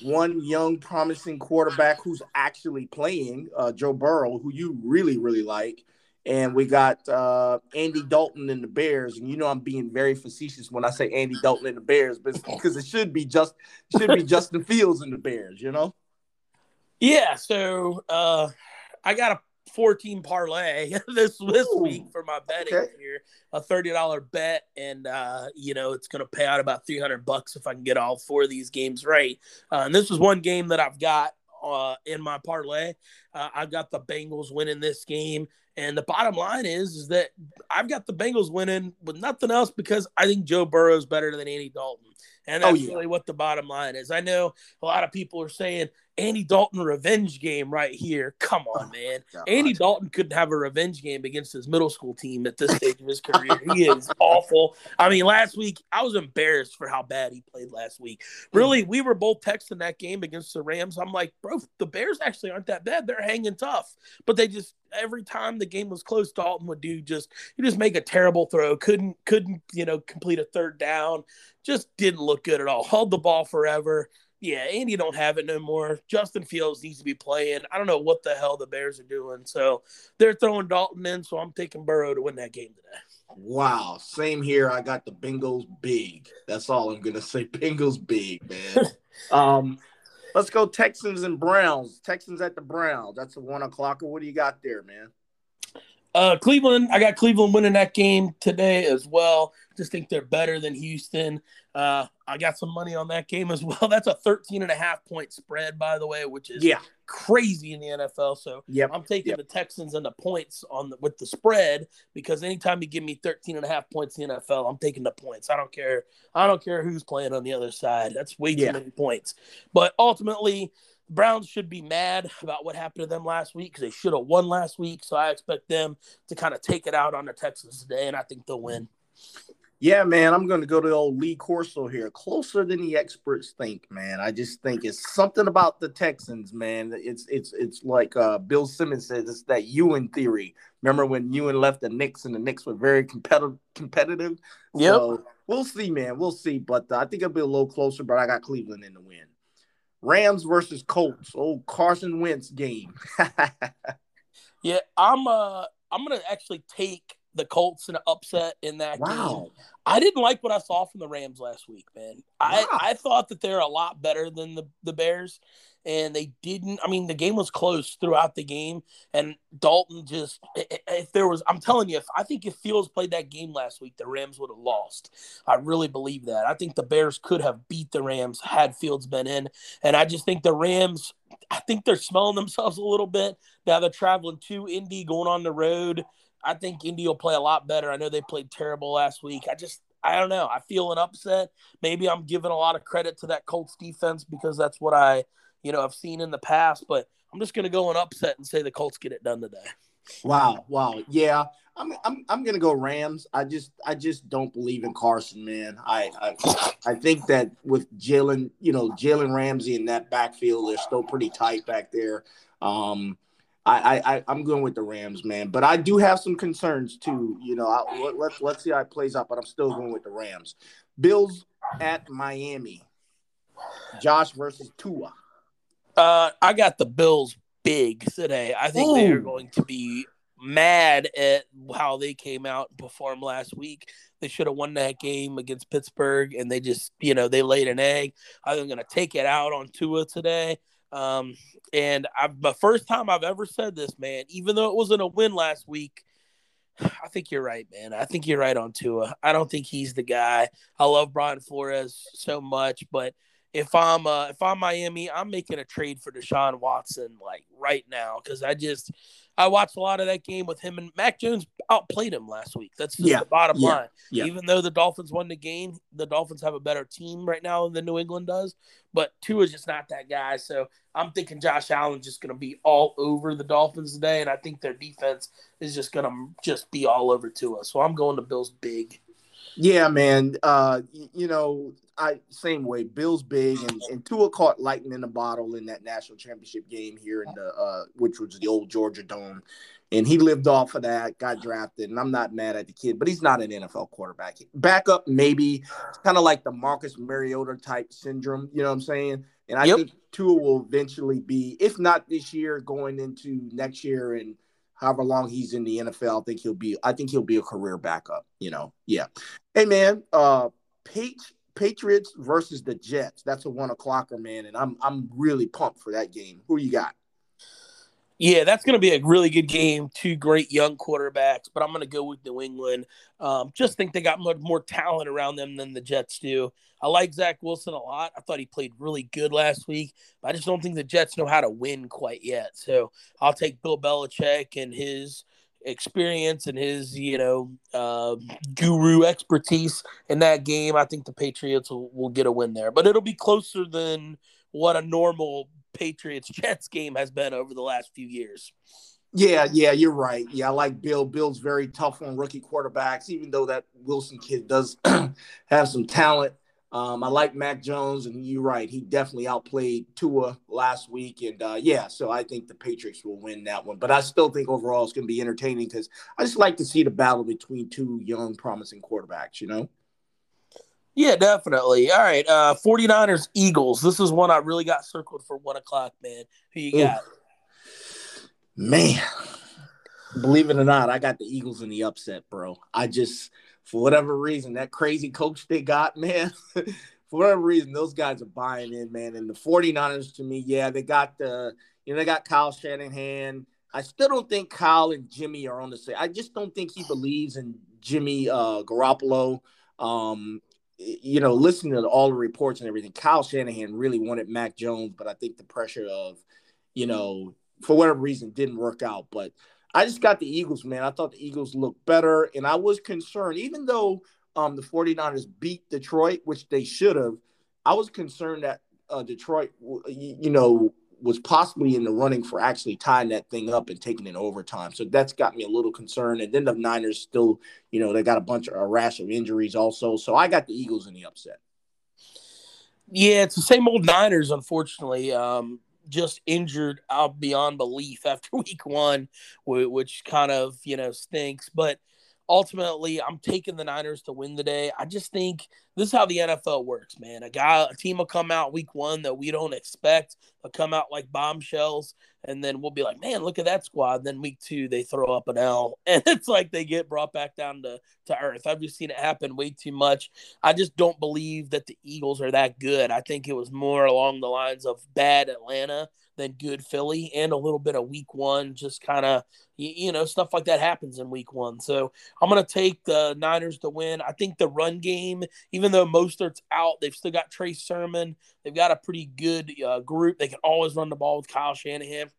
one young promising quarterback who's actually playing, uh, Joe Burrow, who you really really like, and we got uh, Andy Dalton and the Bears. And you know I'm being very facetious when I say Andy Dalton and the Bears, but because it should be just should be Justin Fields and the Bears, you know. Yeah, so uh, I got a 14 parlay this this Ooh, week for my betting okay. here. A $30 bet and uh, you know, it's to pay out about 300 bucks if I can get all four of these games right. Uh, and this is one game that I've got uh, in my parlay. Uh, I've got the Bengals winning this game. And the bottom line is, is that I've got the Bengals winning with nothing else because I think Joe Burrow is better than Andy Dalton. And oh, that's oh, yeah. really what the bottom line is. I know a lot of people are saying, Andy Dalton revenge game right here. Come on, oh, man. God. Andy Dalton couldn't have a revenge game against his middle school team at this stage of his career. He is awful. I mean, last week I was embarrassed for how bad he played last week. Hmm. Really, we were both texting that game against the Rams. I'm like, bro, the Bears actually aren't that bad. They're hanging tough. But they just every time the game was close, Dalton would do just you just make a terrible throw. Couldn't couldn't, you know, complete a third down. Just didn't look good at all. Held the ball forever yeah, Andy don't have it no more. Justin Fields needs to be playing. I don't know what the hell the Bears are doing. So they're throwing Dalton in, so I'm taking Burrow to win that game today. Wow. Same here. I got the Bengals big. That's all I'm gonna say. Bengals big, man. um, let's go Texans and Browns. Texans at the Browns. That's a one o'clocker. What do you got there, man? Uh, Cleveland, I got Cleveland winning that game today as well. Just think they're better than Houston. Uh, I got some money on that game as well. That's a 13 and a half point spread, by the way, which is yeah. crazy in the NFL. So yep. I'm taking yep. the Texans and the points on the, with the spread because anytime you give me 13 and a half points in the NFL, I'm taking the points. I don't care. I don't care who's playing on the other side. That's way too yeah. many points. But ultimately, Browns should be mad about what happened to them last week because they should have won last week. So I expect them to kind of take it out on the Texans today, and I think they'll win. Yeah, man, I'm going to go to old Lee Corso here. Closer than the experts think, man. I just think it's something about the Texans, man. It's it's it's like uh, Bill Simmons says, it's that Ewing theory. Remember when Ewing left the Knicks and the Knicks were very competitive? Competitive. Yep. So we'll see, man. We'll see. But uh, I think it'll be a little closer. But I got Cleveland in the win. Rams versus Colts. Old Carson Wentz game. yeah, I'm uh I'm gonna actually take the Colts in an upset in that wow. game. I didn't like what I saw from the Rams last week, man. Wow. I, I thought that they're a lot better than the, the Bears, and they didn't. I mean, the game was close throughout the game, and Dalton just, if there was, I'm telling you, if I think if Fields played that game last week, the Rams would have lost. I really believe that. I think the Bears could have beat the Rams had Fields been in, and I just think the Rams, I think they're smelling themselves a little bit. Now they're traveling to Indy, going on the road. I think Indy will play a lot better. I know they played terrible last week. I just I don't know. I feel an upset. Maybe I'm giving a lot of credit to that Colts defense because that's what I, you know, I've seen in the past. But I'm just going to go an upset and say the Colts get it done today. Wow, wow, yeah. I'm I'm I'm gonna go Rams. I just I just don't believe in Carson, man. I I, I think that with Jalen, you know, Jalen Ramsey in that backfield, they're still pretty tight back there. Um, I, I I'm going with the Rams, man. But I do have some concerns too. You know, I, let, let's let's see how it plays out. But I'm still going with the Rams. Bills at Miami. Josh versus Tua. Uh, I got the Bills big today. I think Ooh. they are going to be mad at how they came out and performed last week. They should have won that game against Pittsburgh, and they just, you know, they laid an egg. I'm going to take it out on Tua today. Um, and I, the first time I've ever said this, man, even though it wasn't a win last week, I think you're right, man. I think you're right on Tua. I don't think he's the guy. I love Brian Flores so much, but if I'm uh, if I'm Miami, I'm making a trade for Deshaun Watson like right now because I just I watched a lot of that game with him and Mac Jones outplayed him last week. That's just yeah. the bottom yeah. line. Yeah. Even though the Dolphins won the game, the Dolphins have a better team right now than New England does. But Tua is just not that guy. So I'm thinking Josh Allen's just going to be all over the Dolphins today, and I think their defense is just going to just be all over Tua. So I'm going to Bills big. Yeah, man. Uh, you know, I same way. Bills big and, and Tua caught lightning in the bottle in that national championship game here in the uh, which was the old Georgia Dome. And he lived off of that, got drafted, and I'm not mad at the kid, but he's not an NFL quarterback. Backup, maybe kind of like the Marcus Mariota type syndrome, you know what I'm saying? And I yep. think Tua will eventually be, if not this year, going into next year and however long he's in the NFL, I think he'll be I think he'll be a career backup, you know. Yeah. Hey man, uh Page Patriots versus the Jets. That's a one o'clocker, man, and I'm I'm really pumped for that game. Who you got? Yeah, that's going to be a really good game. Two great young quarterbacks, but I'm going to go with New England. Um, just think they got much more talent around them than the Jets do. I like Zach Wilson a lot. I thought he played really good last week, but I just don't think the Jets know how to win quite yet. So I'll take Bill Belichick and his experience and his, you know, uh, guru expertise in that game. I think the Patriots will, will get a win there, but it'll be closer than what a normal Patriots Jets game has been over the last few years. Yeah, yeah, you're right. Yeah, I like Bill. Bill's very tough on rookie quarterbacks, even though that Wilson kid does have some talent. Um, I like Mac Jones, and you're right. He definitely outplayed Tua last week. And uh, yeah, so I think the Patriots will win that one. But I still think overall it's going to be entertaining because I just like to see the battle between two young, promising quarterbacks, you know? Yeah, definitely. All right. Uh 49ers Eagles. This is one I really got circled for one o'clock, man. Who you got? Man. Believe it or not, I got the Eagles in the upset, bro. I just for whatever reason, that crazy coach they got, man. for whatever reason, those guys are buying in, man. And the 49ers to me, yeah, they got the you know, they got Kyle Shanahan. I still don't think Kyle and Jimmy are on the same. I just don't think he believes in Jimmy uh Garoppolo. Um, you know, listening to all the reports and everything, Kyle Shanahan really wanted Mac Jones, but I think the pressure of, you know, for whatever reason didn't work out. But I just got the Eagles, man. I thought the Eagles looked better, and I was concerned, even though um, the 49ers beat Detroit, which they should have, I was concerned that uh, Detroit, you know, was possibly in the running for actually tying that thing up and taking it overtime. So that's got me a little concerned. And then the Niners still, you know, they got a bunch of a rash of injuries also. So I got the Eagles in the upset. Yeah, it's the same old Niners, unfortunately. Um, just injured out beyond belief after week one, which kind of, you know, stinks. But ultimately, I'm taking the Niners to win the day. I just think this is how the NFL works, man. A guy, a team will come out week one that we don't expect. They'll come out like bombshells, and then we'll be like, man, look at that squad. And then week two, they throw up an L, and it's like they get brought back down to, to earth. I've just seen it happen way too much. I just don't believe that the Eagles are that good. I think it was more along the lines of bad Atlanta than good Philly and a little bit of week one, just kind of, you, you, know, stuff like that happens in week one. So I'm going to take the Niners to win. I think the run game, even though Mostert's out, they've still got Trey Sermon. They've got a pretty good uh, group. They can always run the ball with Kyle Shanahan.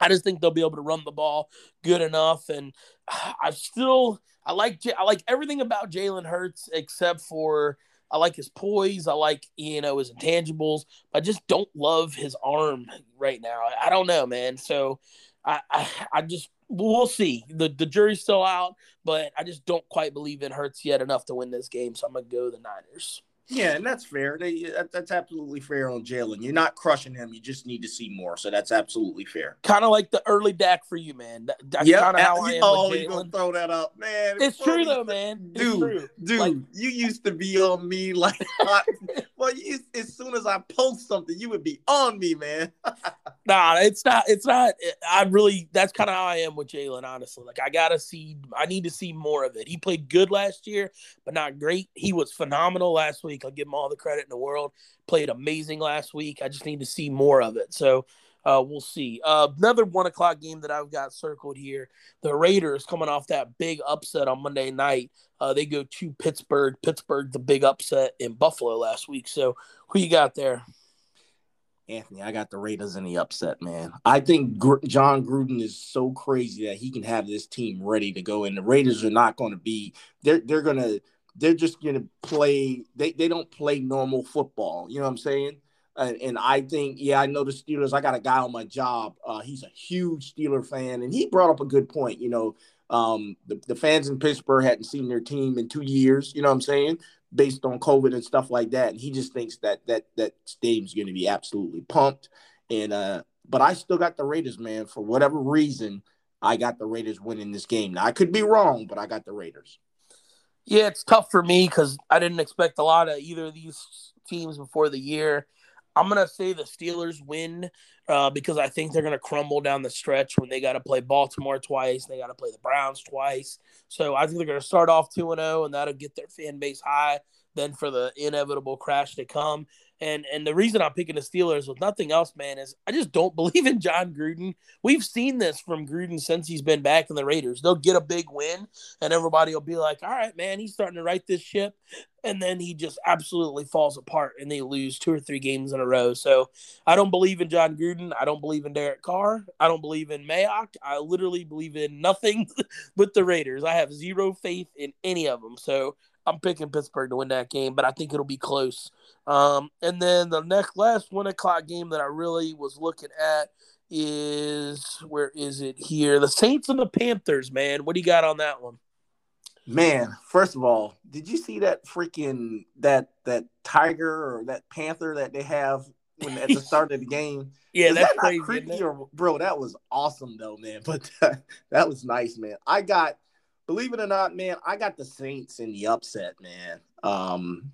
I just think they'll be able to run the ball good enough, and I still I like I like everything about Jalen Hurts except for I like his poise. I like you know his intangibles. I just don't love his arm right now. I, don't know, man. So I, I, I just we'll see. the The jury's still out, but I just don't quite believe it Hurts yet enough to win this game. So I'm gonna go the Niners. Yeah, and that's fair. They, that, that's absolutely fair on Jalen. You're not crushing him. You just need to see more. So that's absolutely fair. Kind of like the early Dak for you, man. That, that's yep. kind of how I am. Oh, you gonna throw that up, man? It's true though, man. It's dude, true. dude, like, you used to be on me like, well, you, as soon as I post something, you would be on me, man. nah, it's not. It's not. I really. That's kind of how I am with Jalen. Honestly, like I gotta see. I need to see more of it. He played good last year, but not great. He was phenomenal last week. I'll give him all the credit in the world. Played amazing last week. I just need to see more of it. So uh, we'll see. Uh, another one o'clock game that I've got circled here. The Raiders coming off that big upset on Monday night. Uh, they go to Pittsburgh. Pittsburgh, the big upset in Buffalo last week. So who you got there? Anthony, I got the Raiders in the upset, man. I think Gr- Jon Gruden is so crazy that he can have this team ready to go, and the Raiders are not going to be. They're they're gonna they're just going to play. They, they don't play normal football. You know what I'm saying? And, and, I think, yeah, I know the Steelers. I got a guy on my job. Uh, he's a huge Steeler fan, and he brought up a good point. You know, um, the, the fans in Pittsburgh hadn't seen their team in two years. You know what I'm saying? Based on COVID and stuff like that, and he just thinks that that that stadium's going to be absolutely pumped. And uh, but I still got the Raiders, man. For whatever reason, I got the Raiders winning this game. Now I could be wrong, but I got the Raiders. Yeah, it's tough for me because I didn't expect a lot of either of these teams before the year. I'm gonna say the Steelers win uh, because I think they're gonna crumble down the stretch when they got to play Baltimore twice, they got to play the Browns twice. So I think they're gonna start off two and zero, and that'll get their fan base high. Then for the inevitable crash to come, and and the reason I'm picking the Steelers with nothing else, man, is I just don't believe in Jon Gruden. We've seen this from Gruden since he's been back in the Raiders. They'll get a big win, and everybody will be like, "All right, man, he's starting to right this ship," and then he just absolutely falls apart, and they lose two or three games in a row. So I don't believe in Jon Gruden. I don't believe in Derek Carr. I don't believe in Mayock. I literally believe in nothing with the Raiders. I have zero faith in any of them. So I'm picking Pittsburgh to win that game, but I think it'll be close. Um, and then the next last one o'clock game that I really was looking at is where is it here? The Saints and the Panthers, man. What do you got on that one? Man, first of all, did you see that freaking that that tiger or that panther that they have when at the start of the game? yeah, Is that's that crazy. creepy or bro? That was awesome though, man. But that, that was nice, man. I got, believe it or not, man, I got the Saints in the upset, man. Um,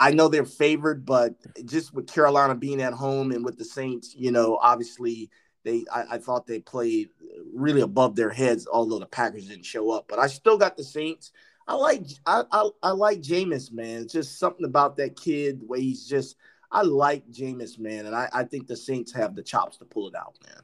I know they're favored, but just with Carolina being at home and with the Saints, you know, obviously they, I, I thought they played really above their heads, although the Packers didn't show up. But I still got the Saints. I like, I, I, I like Jameis, man. It's just something about that kid, the way he's just. I like Jameis, man, and I, I think the Saints have the chops to pull it out, man.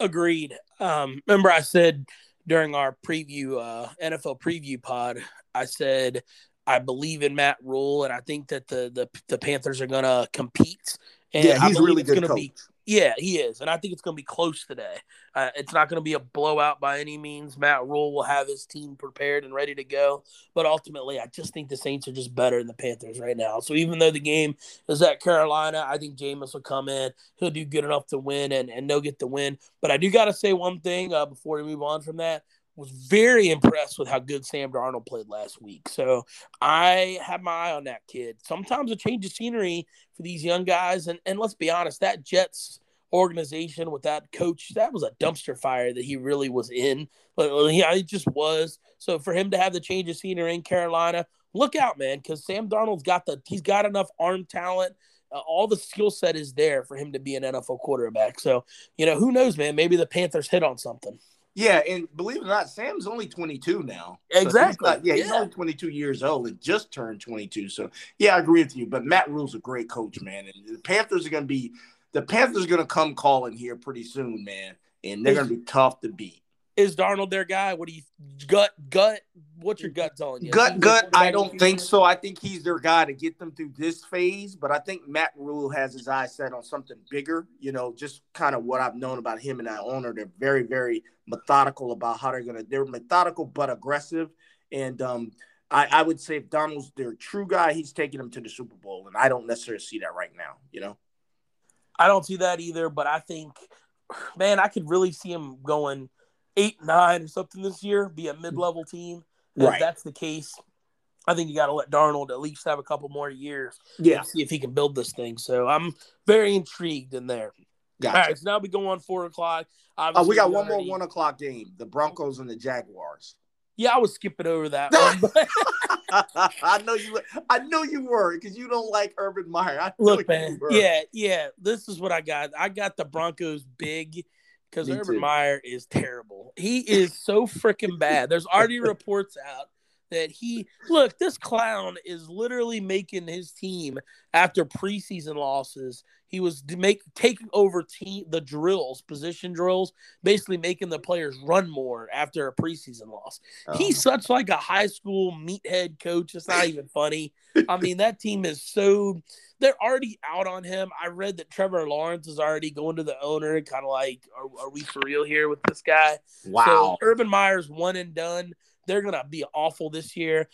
Agreed. Um, remember, I said during our preview, uh, NFL preview pod, I said I believe in Matt Rhule, and I think that the the, the Panthers are going to compete. And yeah, he's really good gonna coach. Be, yeah, he is, and I think it's going to be close today. Uh, it's not going to be a blowout by any means. Matt Rhule will have his team prepared and ready to go, but ultimately, I just think the Saints are just better than the Panthers right now. So even though the game is at Carolina, I think Jameis will come in. He'll do good enough to win, and and they'll get the win. But I do got to say one thing uh, before we move on from that. Was very impressed with how good Sam Darnold played last week. So I have my eye on that kid. Sometimes a change of scenery for these young guys, and and let's be honest, that Jets organization with that coach, that was a dumpster fire that he really was in. But uh, yeah, it just was. So for him to have the change of scenery in Carolina, look out, man, because Sam Darnold's got the he's got enough arm talent. Uh, all the skill set is there for him to be an NFL quarterback. So you know, who knows, man? Maybe the Panthers hit on something. Yeah, and believe it or not, Sam's only 22 now. So he's Exactly. not- yeah, he's Yeah. only 22 years old and just turned 22. So yeah, I agree with you. But Matt Rhule's a great coach, man. And the Panthers are going to be the Panthers are going to come calling here pretty soon, man. And they're going to be tough to beat. Is Darnold their guy? What do you gut gut? What's your gut telling you? Gut, gut. I don't think so. I think he's their guy to get them through this phase. But I think Matt Rhule has his eyes set on something bigger. You know, just kind of what I've known about him and that owner. They're very, very methodical about how they're gonna. They're methodical but aggressive. And um, I, I would say if Darnold's their true guy, he's taking them to the Super Bowl. And I don't necessarily see that right now. You know. I don't see that either, but I think, man, I could really see him going eight, nine, or something this year, be a mid-level team. Right. If that's the case, I think you got to let Darnold at least have a couple more years Yeah. and see if he can build this thing. So I'm very intrigued in there. Gotcha. All right, so now we go on four o'clock. Oh, Obviously, we got one more one o'clock game: the Broncos and the Jaguars. Yeah, I was skipping over that one. but- I know you. I know you were because you don't like Urban Meyer. I Look, man. Yeah, yeah. This is what I got. I got the Broncos big because Urban too. Meyer is terrible. He is so freaking bad. There's already reports out that he look. This clown is literally making his team after preseason losses. He was make taking over team the drills, position drills, basically making the players run more after a preseason loss. Oh. He's uh-huh. such like a high school meathead coach. It's not even funny. I mean, that team is so they're already out on him. I read that Trevor Lawrence is already going to the owner, kind of like, are, are we for real here with this guy? wow. So Urban Meyer's one and done. They're gonna be awful this year.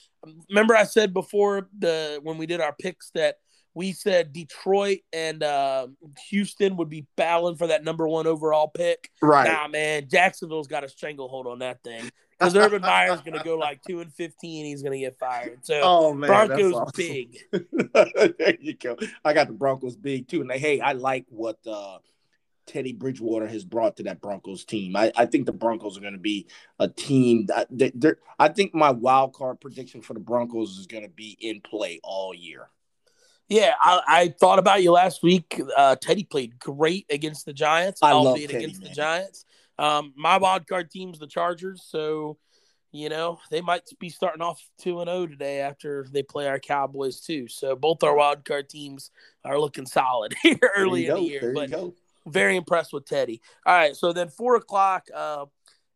Remember, I said before the when we did our picks that we said Detroit and uh, Houston would be battling for that number one overall pick. right. Nah, man, Jacksonville's got a stranglehold on that thing because Urban Meyer's going to go like two and fifteen. He's going to get fired. So oh man, Broncos awesome. big. there you go. I got the Broncos big too, and they, hey, I like what uh, Teddy Bridgewater has brought to that Broncos team. I, I think the Broncos are going to be a team that they, they're. I think my wild card prediction for the Broncos is going to be in play all year. Yeah, I, I, thought about you last week. Uh, Teddy played great against the Giants, I albeit Teddy, against man. the Giants. Um, my wild card team's the Chargers, so you know they might be starting off two and zero today after they play our Cowboys too. So both our wild card teams are looking solid here early in you the go. year. There but you go. Very impressed with Teddy. All right, so then four o'clock, uh,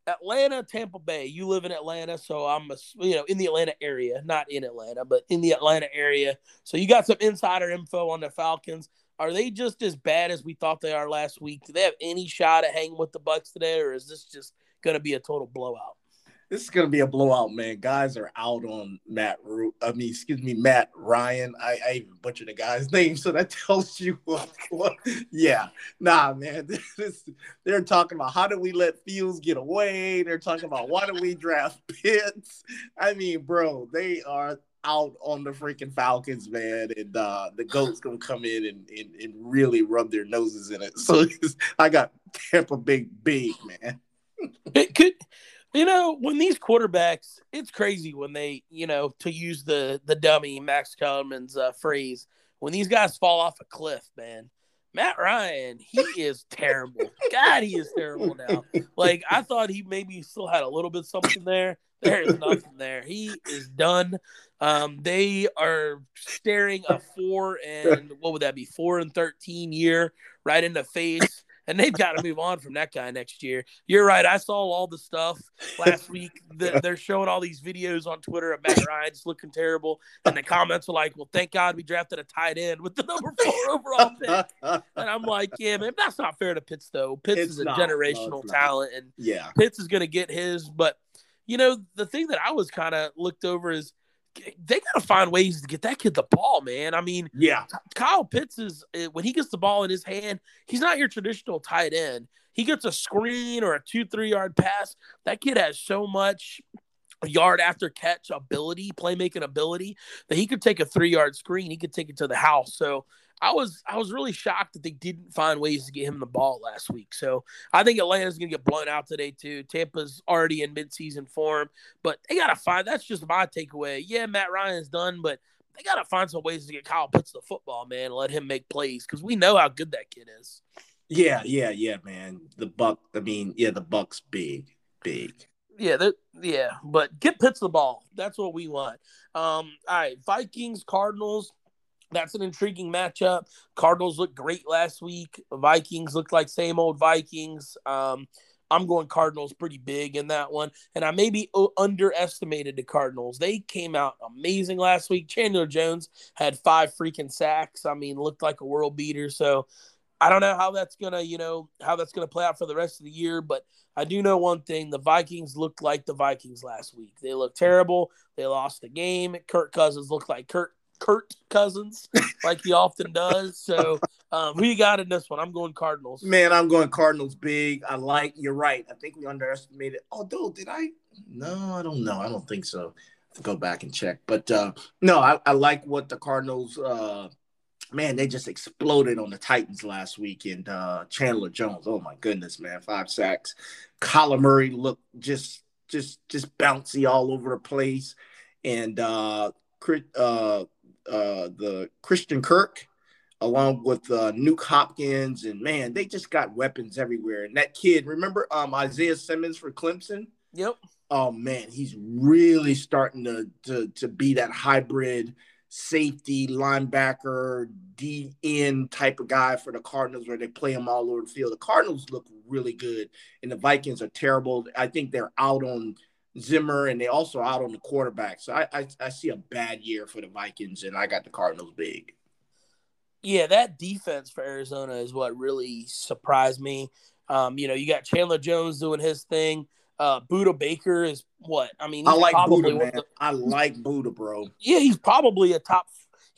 Atlanta, Tampa Bay. You live in Atlanta, so I'm a, you know in the Atlanta area, not in Atlanta, but in the Atlanta area. So you got some insider info on the Falcons. Are they just as bad as we thought they are last week? Do they have any shot at hanging with the Bucks today, or is this just going to be a total blowout? This is gonna be a blowout, man. Guys are out on Matt. Ru- I mean, excuse me, Matt Ryan. I, I even butchered the guy's name, so that tells you what. what yeah, nah, man. This, they're talking about how do we let Fields get away? They're talking about why do we draft Pitts? I mean, bro, they are out on the freaking Falcons, man, and uh, the goats gonna come in and, and, and really rub their noses in it. So I got Tampa Bay big, man. It could, you know, when these quarterbacks, it's crazy when they, you know, to use the the dummy Max Kellerman's uh, phrase, when these guys fall off a cliff, man. Matt Ryan, he is terrible. God, he is terrible now. Like I thought he maybe still had a little bit something there. There is nothing there. He is done. Um, they are staring a four and what would that be? Four and thirteen year right in the face and they've got to move on from that guy next year. You're right. I saw all the stuff last week. that they're showing all these videos on Twitter of Matt Ryan just looking terrible, and the comments were like, "Well, thank God we drafted a tight end with the number four overall pick." And I'm like, "Yeah, man, that's not fair to Pitts though. Pitts It's is a not. Generational not. talent, and yeah, Pitts is going to get his." But you know, the thing that I was kind of looked over is they got to find ways to get that kid the ball, man. I mean, yeah, Kyle Pitts is uh, when he gets the ball in his hand, he's not your traditional tight end. He gets a screen or a two, three yard pass. That kid has so much yard after catch ability, playmaking ability that he could take a three yard screen. He could take it to the house. So I was I was really shocked that they didn't find ways to get him the ball last week. So I think Atlanta's gonna get blown out today too. Tampa's already in midseason form, but they gotta find that's just my takeaway. Yeah, Matt Ryan's done, but they gotta find some ways to get Kyle Pitts the football, man, and let him make plays because we know how good that kid is. yeah, yeah, yeah, man. The buck. I mean, yeah, the buck's big, big. Yeah, yeah, but get Pitts the ball. That's what we want. Um, all right, Vikings, Cardinals. That's an intriguing matchup. Cardinals looked great last week. Vikings looked like same old Vikings. Um, I'm going Cardinals pretty big in that one, and I maybe underestimated the Cardinals. They came out amazing last week. Chandler Jones had five freaking sacks. I mean, looked like a world beater. So I don't know how that's gonna, you know, how that's gonna play out for the rest of the year, but I do know one thing: the Vikings looked like the Vikings last week. They looked terrible. They lost the game. Kirk Cousins looked like Kurt Kurt Cousins, like he often does. So, um, who you got in this one? I'm going Cardinals. Man, I'm going Cardinals big. I like. You're right. I think we underestimated. Although, did I? No, I don't know. I don't think so. To go back and check. But uh no, I, I like what the Cardinals. uh Man, they just exploded on the Titans last week, and uh Chandler Jones. Oh my goodness, man, five sacks. Kyler Murray looked just, just, just bouncy all over the place, and uh, uh, uh, the Christian Kirk along with uh, Nuke Hopkins, and man, they just got weapons everywhere. And that kid, remember um, Isaiah Simmons for Clemson? Yep. Oh man, he's really starting to to, to be that hybrid safety linebacker DN type of guy for the Cardinals, where they play him all over the field. The Cardinals look really good, and the Vikings are terrible. I think they're out on Zimmer, and they also out on the quarterback. So I, I I see a bad year for the Vikings, and I got the Cardinals big. Yeah, that defense for Arizona is what really surprised me. Um, you know, you got Chandler Jones doing his thing. Uh, Budda Baker is what? I mean, I like Budda, man. the- I like Budda, bro. yeah, he's probably a top.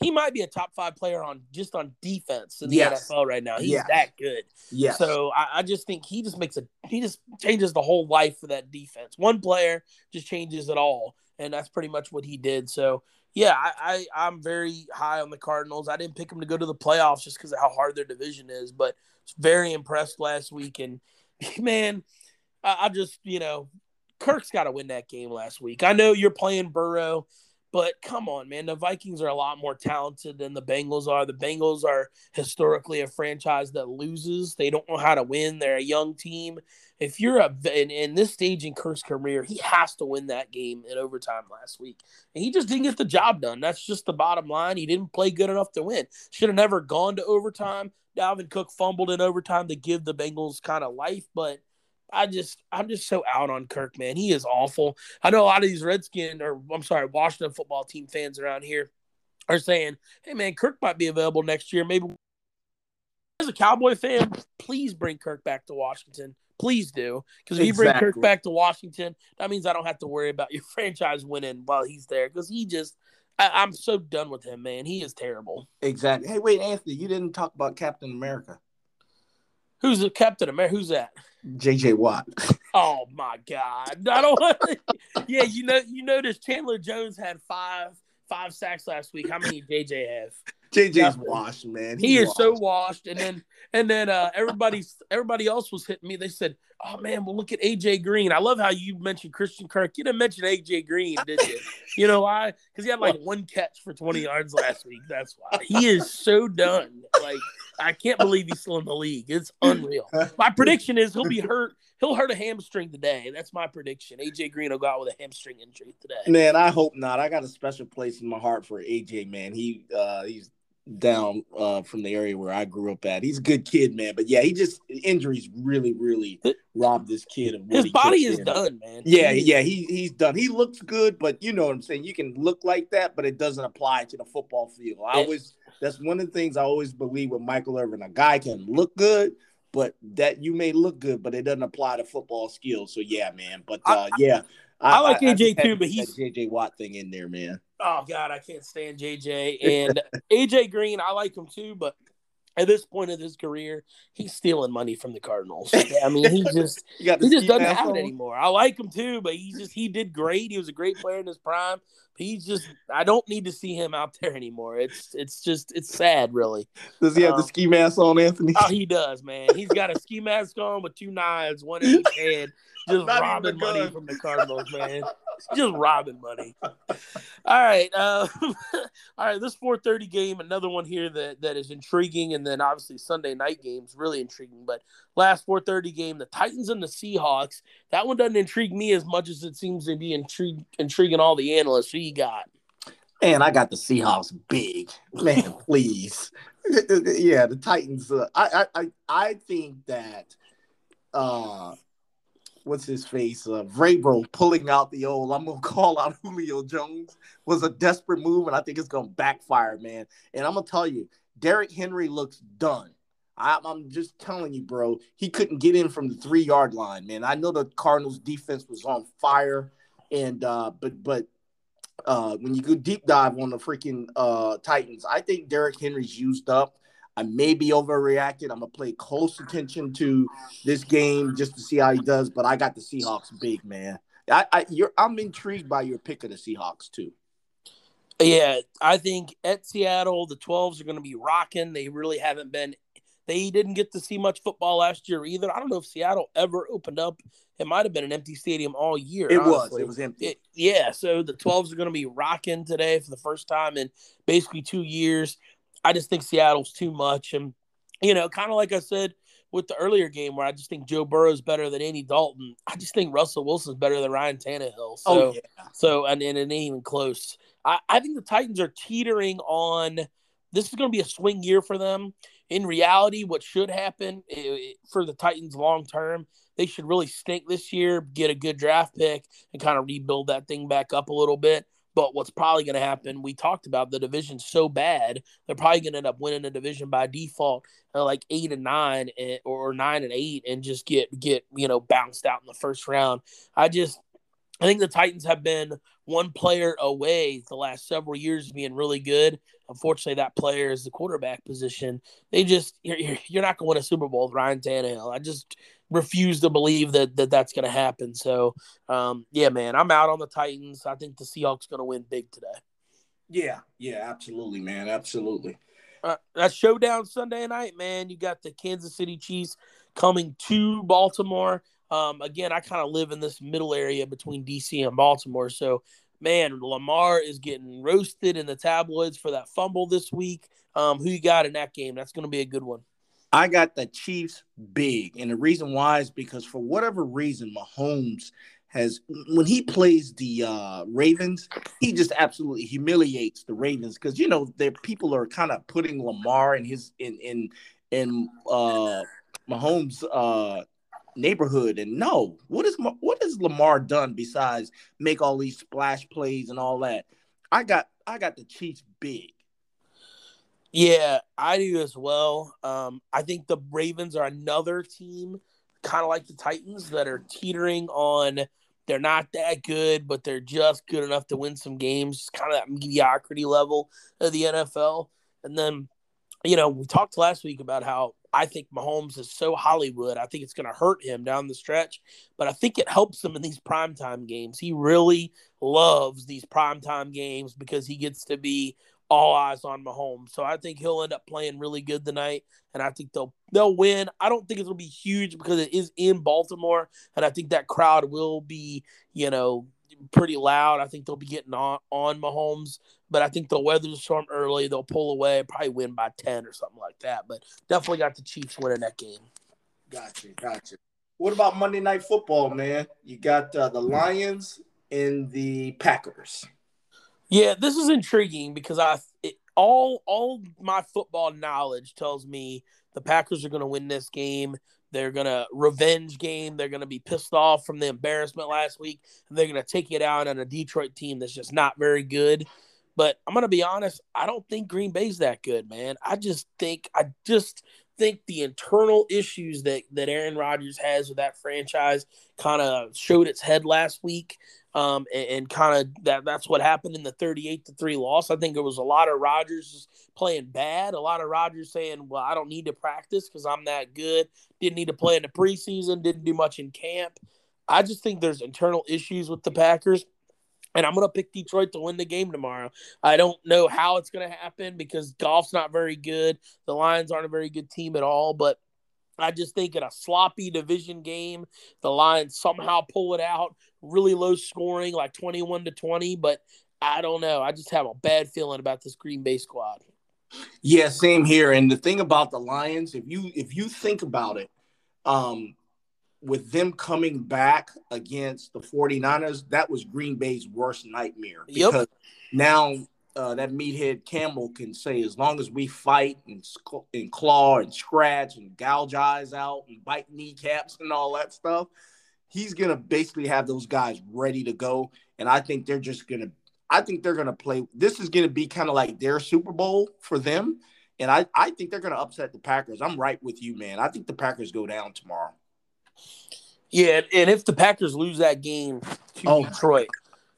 He might be a top five player on just on defense in the Yes. NFL right now. He's Yes. that good. Yeah. So I, I just think he just makes a he just changes the whole life for that defense. One player just changes it all, and that's pretty much what he did. So yeah, I, I I'm very high on the Cardinals. I didn't pick them to go to the playoffs just because of how hard their division is, but very impressed last week. And man, I, I just you know Kirk's got to win that game last week. I know you're playing Burrow, But come on, man. The Vikings are a lot more talented than the Bengals are. The Bengals are historically a franchise that loses. They don't know how to win. They're a young team. If you're a in, in this stage in Kirk's career, he has to win that game in overtime last week. And he just didn't get the job done. That's just the bottom line. He didn't play good enough to win. Should have never gone to overtime. Dalvin Cook fumbled in overtime to give the Bengals kind of life, but I just I'm just so out on Kirk, man. He is awful. I know a lot of these Redskin or I'm sorry, Washington football team fans around here are saying, "Hey, man, Kirk might be available next year. Maybe." As a Cowboy fan, please bring Kirk back to Washington. Please do, because if exactly. you bring Kirk back to Washington, that means I don't have to worry about your franchise winning while he's there. Because he just, I, am so done with him, man. He is terrible. Exactly. Hey, wait, Anthony, you didn't talk about Captain America. Who's the Captain America? Who's that? JJ Watt. oh my God! I don't. yeah, you know, you noticed Chandler Jones had five five sacks last week. How many JJ have? JJ's washed, man. He's he is washed. so washed. And then and then uh everybody's everybody else was hitting me. They said, Oh man, well look at AJ Green. I love how you mentioned Christian Kirk. You didn't mention AJ Green, did you? you know why? Because he had like one catch for 20 yards last week. That's why. He is so done. Like I can't believe he's still in the league. It's unreal. My prediction is he'll be hurt. He'll hurt a hamstring today. That's my prediction. AJ Green will go out with a hamstring injury today. Man, I hope not. I got a special place in my heart for AJ. Man, he uh, he's down uh, from the area where I grew up at. He's a good kid, man. But yeah, he just injuries really, really robbed this kid of his body is in. done, man. Yeah, yeah, he he's done. He looks good, but you know what I'm saying. You can look like that, but it doesn't apply to the football field. I always that's one of the things I always believe with Michael Irvin. A guy can look good, but that you may look good, but it doesn't apply to football skills. So yeah, man. But uh, I, yeah, I, I like AJ too, but he's JJ Watt thing in there, man. Oh God, I can't stand JJ and AJ Green. I like him too, but at this point of his career, he's stealing money from the Cardinals. I mean, he just he just doesn't have it anymore. I like him too, but he just he did great. He was a great player in his prime. He's just I don't need to see him out there anymore. It's it's just it's sad, really. Does he have um, the ski mask on, Anthony? Oh, he does, man. He's got a ski mask on with two knives, one in his hand, just robbing money from the Cardinals, man. just robbing money. All right, uh, all right. This 4:30 game, another one here that that is intriguing, and then obviously Sunday night games really intriguing. But last 4:30 game, the Titans and the Seahawks. That one doesn't intrigue me as much as it seems to be intrigue, intriguing all the analysts. Who you got? Man, I got the Seahawks big. Man, please. yeah, the Titans. Uh, I, I I think that uh what's his face, uh, Vrabel pulling out the old, I'm gonna call out Julio Jones was a desperate move, and I think it's gonna backfire, man. And I'm gonna tell you, Derrick Henry looks done. I, am just telling you, bro. He couldn't get in from the three yard line, man. I know the Cardinals' defense was on fire, and uh, but but uh, when you go deep dive on the freaking uh, Titans, I think Derrick Henry's used up. I may be overreacted. I'm gonna play close attention to this game just to see how he does. But I got the Seahawks big, man. I, I you're I'm intrigued by your pick of the Seahawks too. Yeah, I think at Seattle the 12s are going to be rocking. They really haven't been. They didn't get to see much football last year either. I don't know if Seattle ever opened up. It might have been an empty stadium all year. It honestly. was. It was empty. It, yeah. So the 12s are going to be rocking today for the first time in basically two years. I just think Seattle's too much. And, you know, kind of like I said with the earlier game where I just think Joe Burrow is better than Andy Dalton, I just think Russell Wilson's better than Ryan Tannehill. Oh, so, oh, yeah. so and, and it ain't even close. I, I think the Titans are teetering on this is going to be a swing year for them. In reality, what should happen for the Titans long term, they should really stink this year, get a good draft pick, and kind of rebuild that thing back up a little bit. But what's probably going to happen, we talked about the division so bad, they're probably going to end up winning the division by default, uh, like eight and nine, and, eh, or nine and eight, and just get get you know bounced out in the first round. I just, I think the Titans have been one player away the last several years being really good. Unfortunately, that player is the quarterback position. They just you're, you're not going to win a Super Bowl with Ryan Tannehill. I just refuse to believe that, that that's going to happen. So, um, yeah, man, I'm out on the Titans. I think the Seahawks going to win big today. Yeah, yeah, absolutely, man, absolutely. Uh, that showdown Sunday night, man. You got the Kansas City Chiefs coming to Baltimore. Um, again, I kind of live in this middle area between DC and Baltimore, so man, Lamar is getting roasted in the tabloids for that fumble this week. Um, who you got in that game? That's going to be a good one. I got the Chiefs big, and the reason why is because for whatever reason, Mahomes has when he plays the uh, Ravens, he just absolutely humiliates the Ravens because you know their people are kind of putting Lamar in his in in in uh, Mahomes' uh, neighborhood. And no, what is what has Lamar done besides make all these splash plays and all that? I got I got the Chiefs big. Yeah, I do as well. Um, I think the Ravens are another team, kind of like the Titans, that are teetering on. They're not that good, but they're just good enough to win some games. Kind of that mediocrity level of the NFL. And then, you know, we talked last week about how I think Mahomes is so Hollywood. I think it's going to hurt him down the stretch, but I think it helps him in these primetime games. He really loves these primetime games because he gets to be all eyes on Mahomes. So I think he'll end up playing really good tonight, and I think they'll they'll win. I don't think it'll be huge because it is in Baltimore, and I think that crowd will be, you know, pretty loud. I think they'll be getting on on Mahomes, but I think they'll weather the storm early. They'll pull away, probably win by ten or something like that. But definitely got the Chiefs winning that game. Gotcha, gotcha. What about Monday Night Football, man? You got uh, the Lions and the Packers. Yeah, this is intriguing because I it, all all my football knowledge tells me the Packers are going to win this game. They're going to revenge game. They're going to be pissed off from the embarrassment last week, and they're going to take it out on a Detroit team that's just not very good. But I'm going to be honest, I don't think Green Bay's that good, man. I just think I just think the internal issues that that Aaron Rodgers has with that franchise kind of showed its head last week um, and, and kind of that that's what happened in the 38 to 3 loss. I think it was a lot of Rodgers playing bad, a lot of Rodgers saying, Well, I don't need to practice because I'm that good. Didn't need to play in the preseason, didn't do much in camp. I just think there's internal issues with the Packers. And I'm going to pick Detroit to win the game tomorrow. I don't know how it's going to happen because Goff's not very good. The Lions aren't a very good team at all. But I just think in a sloppy division game, the Lions somehow pull it out. Really low scoring, like 21 to 20. But I don't know. I just have a bad feeling about this Green Bay squad. Yeah, same here. And the thing about the Lions, if you if you think about it, um, with them coming back against the 49ers, that was Green Bay's worst nightmare. Because yep. now uh, that meathead Campbell can say, as long as we fight and, and claw and scratch and gouge eyes out and bite kneecaps and all that stuff, he's gonna basically have those guys ready to go. And I think they're just gonna, I think they're gonna play. This is gonna be kind of like their Super Bowl for them. And I, I think they're gonna upset the Packers. I'm right with you, man. I think the Packers go down tomorrow. Yeah, and if the Packers lose that game to oh Detroit,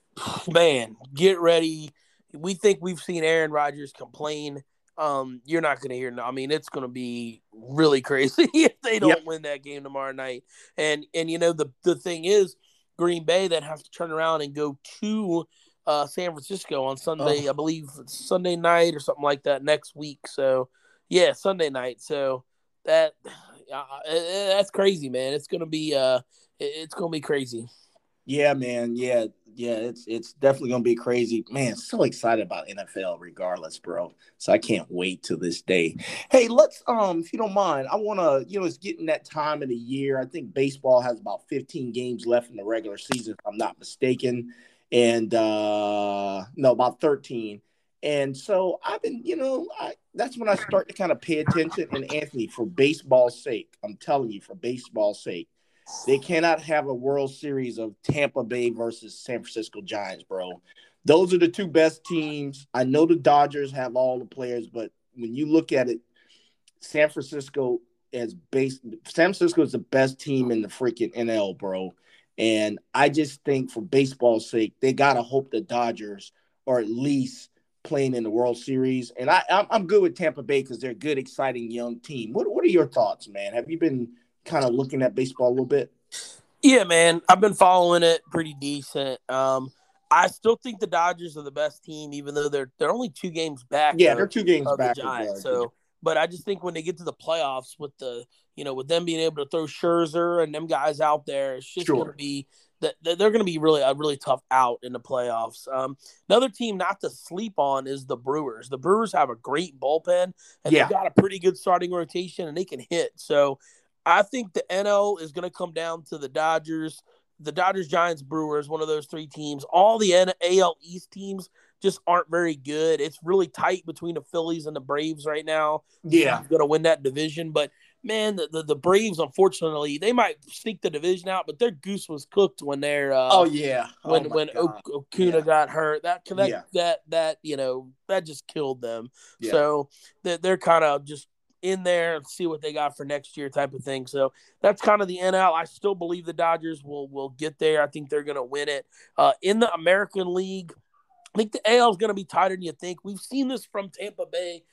man, get ready we think we've seen Aaron Rodgers complain. Um, you're not going to hear. I mean, it's going to be really crazy if they don't yep. win that game tomorrow night. And and you know the the thing is, Green Bay then has to turn around and go to uh, San Francisco on Sunday. Oh. I believe Sunday night or something like that next week. So yeah, Sunday night. So that uh, that's crazy, man. It's gonna be uh, it's gonna be crazy. Yeah, man. Yeah, yeah. It's it's definitely gonna be crazy, man. So excited about NFL, regardless, bro. So I can't wait to this day. Hey, let's um, if you don't mind, I want to, you know, it's getting that time of the year. I think baseball has about 15 games left in the regular season, if I'm not mistaken, and uh, no, about 13. And so I've been, you know, I, that's when I start to kind of pay attention. And Anthony, for baseball's sake, I'm telling you, for baseball's sake they cannot have a World Series of Tampa Bay versus San Francisco Giants, bro. Those are the two best teams. I know the Dodgers have all the players, but when you look at it, San Francisco is based. San Francisco is the best team in the freaking NL, bro. And I just think for baseball's sake, they gotta hope the Dodgers are at least playing in the World Series. And I, I'm, I'm good with Tampa Bay because they're a good, exciting young team. What What are your thoughts, man? Have you been kind of looking at baseball a little bit? Yeah, man, I've been following it pretty decent. Um, I still think the Dodgers are the best team, even though they're they're only two games back. Yeah, of, they're two games back. The Giants, so, but I just think when they get to the playoffs with the you know with them being able to throw Scherzer and them guys out there, it's just sure. going to be that, that they're going to be really a really tough out in the playoffs. Um, another team not to sleep on is the Brewers. The Brewers have a great bullpen and Yeah. they've got a pretty good starting rotation and they can hit. So I think the NL is going to come down to the Dodgers, the Dodgers, Giants, Brewers, one of those three teams. All the N- AL East teams just aren't very good. It's really tight between the Phillies and the Braves right now. Yeah. Going to win that division? But man, the, the, the Braves, unfortunately, they might sneak the division out, but their goose was cooked when they're uh, Oh yeah. Oh, when when God. o- Acuña Yeah. got hurt. That that Yeah. that that you know that just killed them. Yeah. So they're kind of just in there and see what they got for next year type of thing. So that's kind of the NL. I still believe the Dodgers will will get there. I think they're going to win it. Uh, in the American League, I think the AL is going to be tighter than you think. We've seen this from Tampa Bay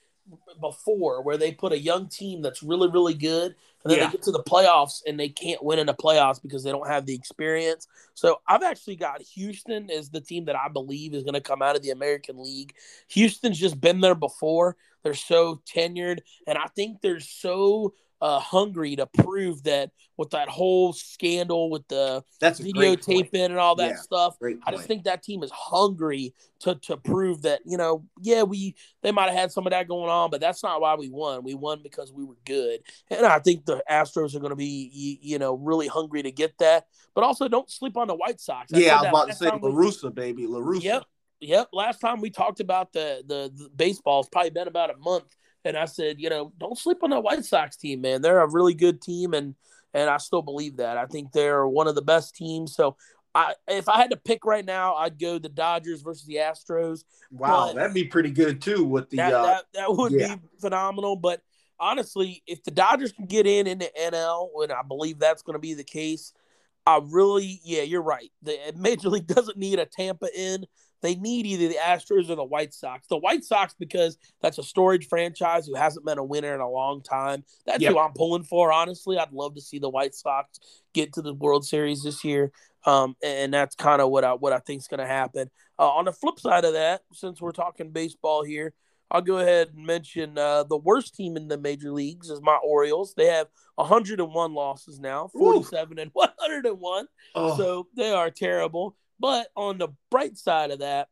before, where they put a young team that's really really good, and then Yeah. they get to the playoffs and they can't win in the playoffs because they don't have the experience. So I've actually got Houston as the team that I believe is going to come out of the American League. Houston's just been there before. They're so tenured, and I think they're so uh, hungry to prove that with that whole scandal with the That's videotaping and all that Yeah. stuff. I just think that team is hungry to to prove that you know, yeah, we they might have had some of that going on, but that's not why we won. We won because we were good, and I think the Astros are going to be you, you know really hungry to get that. But also, don't sleep on the White Sox. I Yeah, I was that about to say La Russa, baby. La Russa. Yep, yep. Last time we talked about the, the the baseball, it's probably been about a month, and I said, you know, don't sleep on that White Sox team, man. They're a really good team, and and I still believe that. I think they're one of the best teams. So, I if I had to pick right now, I'd go the Dodgers versus the Astros. Wow, But- that'd be pretty good too with the That uh, that, that would yeah. be phenomenal. But honestly, if the Dodgers can get in in the NL, and I believe that's going to be the case, I really, yeah, you're right. The Major League doesn't need a Tampa in. They need either the Astros or the White Sox. The White Sox because that's a storage franchise who hasn't been a winner in a long time. That's Yep. who I'm pulling for. Honestly, I'd love to see the White Sox get to the World Series this year. Um, and that's kind of what I what I think is going to happen. Uh, on the flip side of that, since we're talking baseball here, I'll go ahead and mention uh, the worst team in the major leagues is my Orioles. They have 101 losses now, Ooh. 47 and 101. oh, So they are terrible. But on the bright side of that,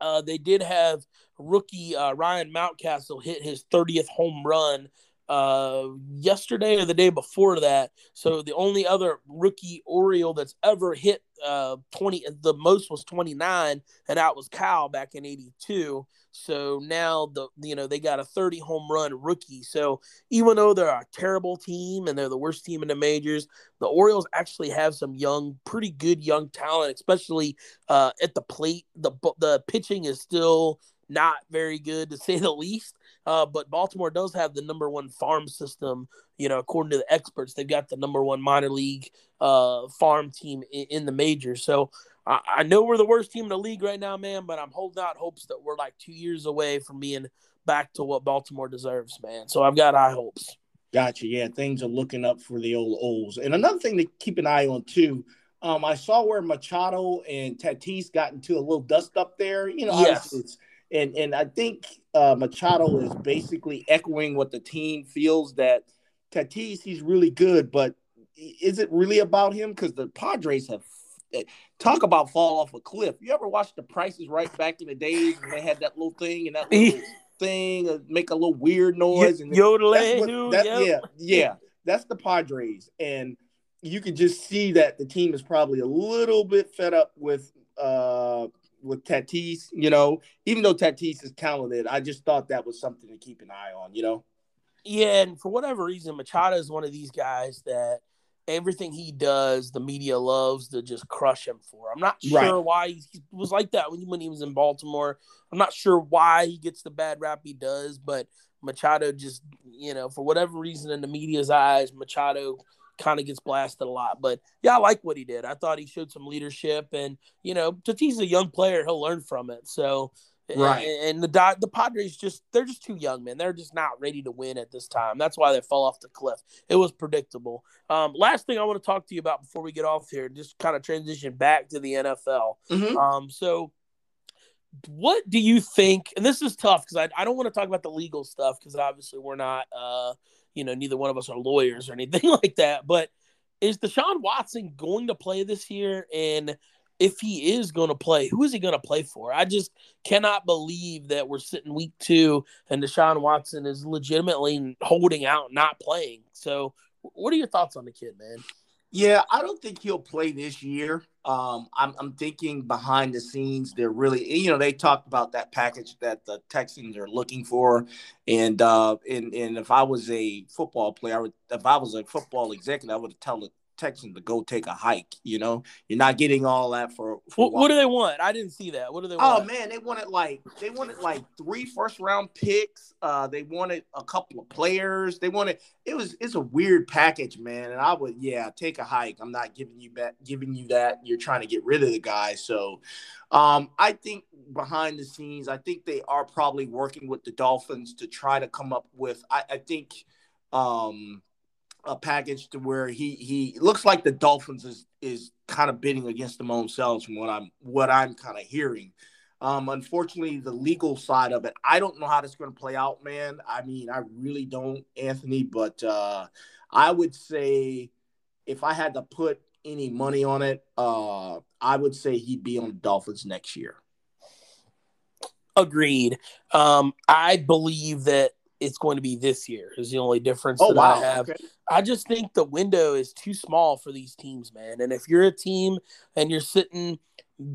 uh, they did have rookie uh, Ryan Mountcastle hit his 30th home run uh, yesterday or the day before that. So the only other rookie Oriole that's ever hit uh, 20, the most was 29, and that was Cal back in 82. So now the you know they got a 30 home run rookie. So even though they're a terrible team and they're the worst team in the majors, the Orioles actually have some young, pretty good young talent, especially uh, at the plate. The the pitching is still not very good to say the least. Uh, but Baltimore does have the number one farm system. You know, according to the experts, they've got the number one minor league uh, farm team in, in the majors. So I, I know we're the worst team in the league right now, man. But I'm holding out hopes that we're like two years away from being back to what Baltimore deserves, man. So I've got high hopes. Gotcha. Yeah, things are looking up for the old O's. And another thing to keep an eye on too. Um, I saw where Machado and Tatis got into a little dust up there. You know, Yes. it's and and I think uh, Machado is basically echoing what the team feels that Tatis he's really good, but is it really about him? Because the Padres have talk about fall off a cliff. You ever watch The Price Is Right back in the days when they had that little thing and that little thing make a little weird noise and Yodeling, what- that- yeah, yeah, that's the Padres, and you can just see that the team is probably a little bit fed up with uh with Tatis. You know, even though Tatis is talented, I just thought that was something to keep an eye on. You know, Yeah, and for whatever reason, Machado is one of these guys that everything he does, the media loves to just crush him for. I'm not sure Right. why he was like that when he, when he was in Baltimore. I'm not sure why he gets the bad rap he does, but Machado just, you know, for whatever reason in the media's eyes, Machado kind of gets blasted a lot. But yeah, I like what he did. I thought he showed some leadership, and you know, Tatis is a young player; he'll learn from it. So. Right. And, and the the Padres just they're just too young, man. They're just not ready to win at this time. That's why they fell off the cliff. It was predictable. Um, last thing I want to talk to you about before we get off here, just kind of transition back to the NFL. Mhm. Um, so what do you think? And this is tough because I, I don't want to talk about the legal stuff because obviously we're not, uh, you know, neither one of us are lawyers or anything like that. But is Deshaun Watson going to play this year? And if he is going to play, who is he going to play for? I just cannot believe that we're sitting week two and Deshaun Watson is legitimately holding out, not playing. So, what are your thoughts on the kid, man? Yeah, I don't think he'll play this year. Um, I'm, I'm thinking behind the scenes, they're really, you know, they talked about that package that the Texans are looking for, and uh, and and if I was a football player, I would, if I was a football executive, I would tell the Texans to go take a hike. You know, you're not getting all that for. for what, do they want? I didn't see that. What do they oh, want? Oh man, they wanted like they wanted like three first round picks. Uh, they wanted a couple of players. They wanted it was it's a weird package, man. And I would yeah take a hike. I'm not giving you back giving you that. You're trying to get rid of the guy. So, um, I think behind the scenes, I think they are probably working with the Dolphins to try to come up with. I, I think. Um, a package to where he he looks like the Dolphins is is kind of bidding against them own selves from what I'm what I'm kind of hearing. Um, unfortunately, the legal side of it, I don't know how this is going to play out, man. I mean, I really don't, Anthony. But uh, I would say if I had to put any money on it, uh, I would say he'd be on the Dolphins next year. Agreed. Um, I believe that it's going to be this year is the only difference oh, that wow. I have. Okay. I just think the window is too small for these teams, man. And if you're a team and you're sitting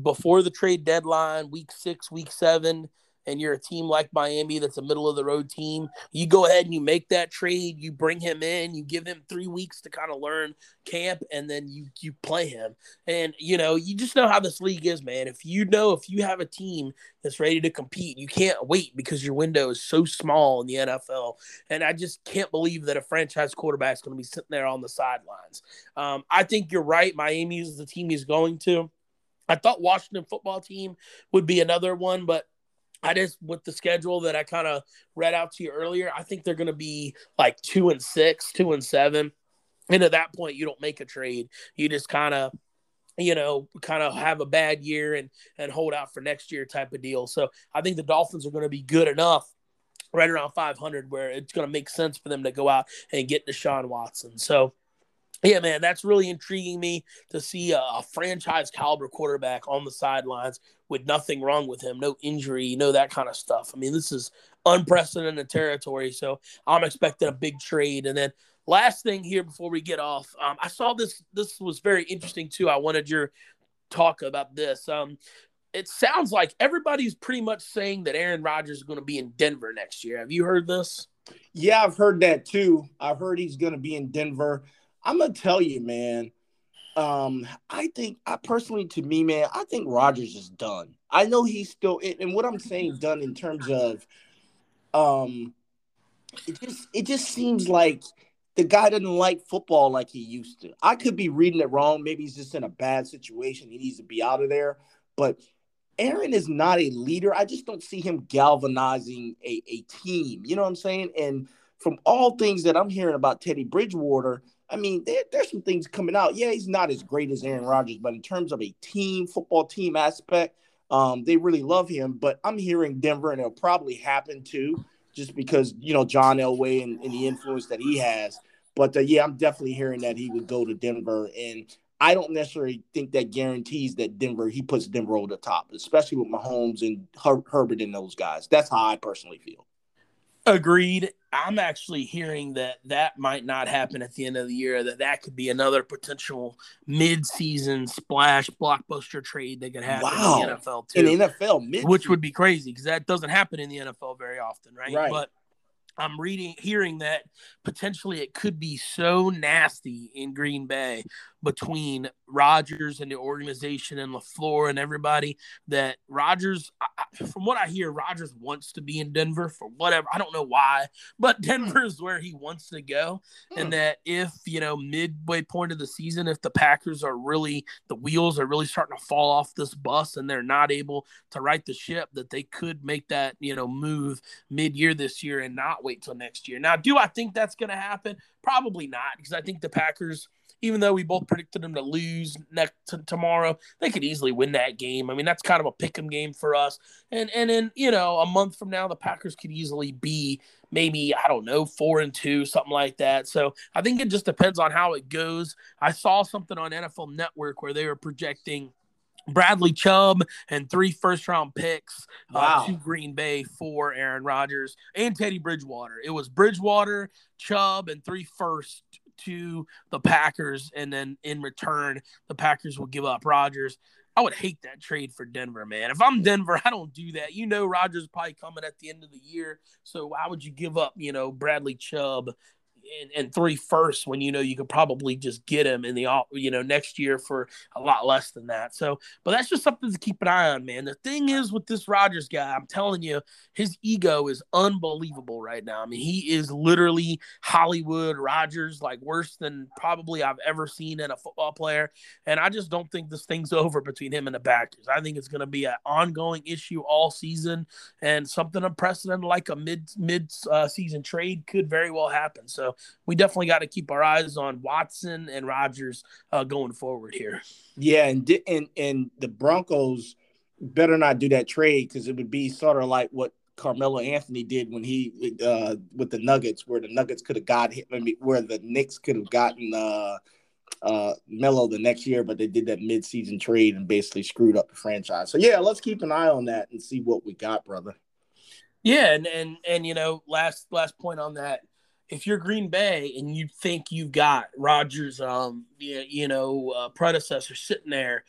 before the trade deadline, week six, week seven, and you're a team like Miami that's a middle of the road team, you go ahead and you make that trade, you bring him in, you give him three weeks to kind of learn camp, and then you you play him. And you know, you just know how this league is, man. If you know if you have a team that's ready to compete, you can't wait because your window is so small in the NFL. And I just can't believe that a franchise quarterback is going to be sitting there on the sidelines. Um, I think you're right. Miami is the team he's going to. I thought Washington football team would be another one, but I just with the schedule that I kind of read out to you earlier, I think they're going to be like two and six, two and seven. And at that point, you don't make a trade. You just kind of, you know, kind of have a bad year and and hold out for next year type of deal. So I think the Dolphins are going to be good enough right around 500 where it's going to make sense for them to go out and get Deshaun Watson. So yeah, man, that's really intriguing me to see a, franchise caliber quarterback on the sidelines with nothing wrong with him, no injury, no that kind of stuff. I mean, this is unprecedented territory. So I'm expecting a big trade. And then last thing here before we get off, um, I saw this. This was very interesting too. I wanted your talk about this. Um, it sounds like everybody's pretty much saying that Aaron Rodgers is going to be in Denver next year. Have you heard this? Yeah, I've heard that too. I've heard he's going to be in Denver. I'm gonna tell you, man. Um, I think I personally, to me, man, I think Rodgers is done. I know he's still, and what I'm saying, done in terms of, um, it just it just seems like the guy doesn't like football like he used to. I could be reading it wrong. Maybe he's just in a bad situation. He needs to be out of there. But Aaron is not a leader. I just don't see him galvanizing a, a team. You know what I'm saying? And from all things that I'm hearing about Teddy Bridgewater, I mean, there, there's some things coming out. Yeah, he's not as great as Aaron Rodgers, but in terms of a team, football team aspect, um, they really love him. But I'm hearing Denver, and it'll probably happen too, just because, you know, John Elway and, and the influence that he has. But uh, yeah, I'm definitely hearing that he would go to Denver. And I don't necessarily think that guarantees that Denver, he puts Denver over the top, especially with Mahomes and Her- Herbert and those guys. That's how I personally feel. Agreed. I'm actually hearing that that might not happen at the end of the year. That that could be another potential mid-season splash blockbuster trade that could happen wow. in the NFL too. In the NFL, mid-season. which would be crazy because that doesn't happen in the NFL very often, right? Right. But I'm reading, hearing that potentially it could be so nasty in Green Bay between Rodgers and the organization and LaFleur and everybody that Rodgers, from what I hear, Rodgers wants to be in Denver for whatever. I don't know why, but Denver is where he wants to go. And hmm. that if, you know, midway point of the season, if the Packers are really, the wheels are really starting to fall off this bus and they're not able to right the ship, that they could make that, you know, move mid year this year and not wait till next year. Now, do I think that's going to happen? Probably not, because I think the Packers – even though we both predicted them to lose next tomorrow, they could easily win that game. I mean, that's kind of a pick 'em game for us. And and in you know a month from now, the Packers could easily be maybe I don't know four and two, something like that. So I think it just depends on how it goes. I saw something on NFL Network where they were projecting Bradley Chubb and three first round picks uh, wow. uh, to Green Bay for Aaron Rodgers and Teddy Bridgewater. It was Bridgewater, Chubb, and three first to the Packers, and then in return, the Packers will give up Rodgers. I would hate that trade for Denver, man. If I'm Denver, I don't do that. You know, Rodgers is probably coming at the end of the year, so why would you give up, you know, Bradley Chubb and, and three firsts when you know you could probably just get him in the you know next year for a lot less than that. So, but that's just something to keep an eye on, man. The thing is with this Rodgers guy, I'm telling you, his ego is unbelievable right now. I mean, he is literally Hollywood Rodgers, like worse than probably I've ever seen in a football player. And I just don't think this thing's over between him and the Packers. I think it's going to be an ongoing issue all season, and something unprecedented like a mid mid uh, season trade could very well happen. So we definitely got to keep our eyes on Watson and Rodgers uh, going forward here. Yeah, and and and the Broncos better not do that trade because it would be sort of like what Carmelo Anthony did when he uh, with the Nuggets, where the Nuggets could have got him, I mean, where the Knicks could have gotten uh, uh, Melo the next year, but they did that midseason trade and basically screwed up the franchise. So yeah, let's keep an eye on that and see what we got, brother. Yeah, and and and you know, last last point on that if you're Green Bay and you think you've got Rodgers, um, you know, uh, predecessor sitting there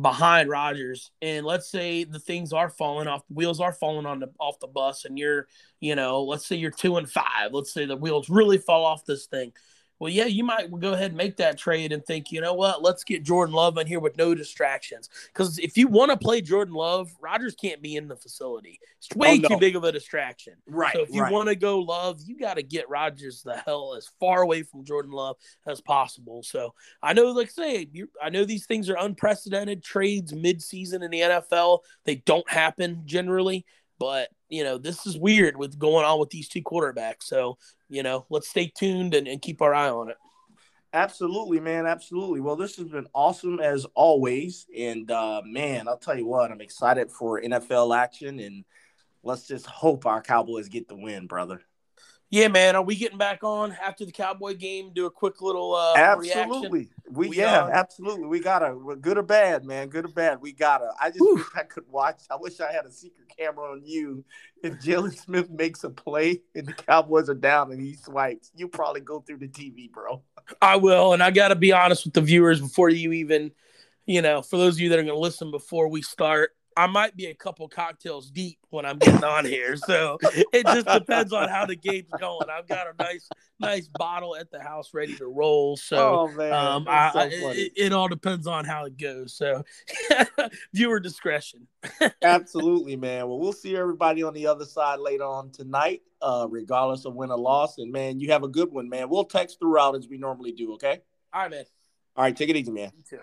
behind Rodgers, and let's say the things are falling off, the wheels are falling on the off the bus, and you're, you know, let's say you're two and five, let's say the wheels really fall off this thing well, yeah, you might go ahead and make that trade and think, you know what, let's get Jordan Love in here with no distractions. Because if you want to play Jordan Love, Rodgers can't be in the facility. It's oh, way oh, no. too big of a distraction. Right. So if you right. want to go Love, you got to get Rodgers the hell as far away from Jordan Love as possible. So I know, like I say, you, I know these things are unprecedented trades mid-season in the NFL. They don't happen generally. But you know, this is weird with going on with these two quarterbacks. So you know, let's stay tuned and, and keep our eye on it. Absolutely, man. Absolutely. Well, this has been awesome as always. And uh, man, I'll tell you what, I'm excited for NFL action, and let's just hope our Cowboys get the win, brother. Yeah, man. Are we getting back on after the Cowboy game? Do a quick little uh, absolutely. Reaction? We, we yeah, are. absolutely. We gotta. good or bad, man. Good or bad. We gotta. I just wish I could watch. I wish I had a secret camera on you. If Jaylon Smith makes a play and the Cowboys are down and he swipes, you probably go through the TV, bro. I will, and I got to be honest with the viewers before you even, you know, for those of you that are going to listen before we start. I might be a couple cocktails deep when I'm getting on here. So it just depends on how the game's going. I've got a nice, nice bottle at the house ready to roll. So, oh, um, I, so I, it, it, all depends on how it goes. So viewer discretion. Absolutely, man. Well, we'll see everybody on the other side later on tonight, uh, regardless of win or loss. And man, you have a good one, man. We'll text throughout as we normally do. Okay. All right, man. All right. Take it easy, man. You too.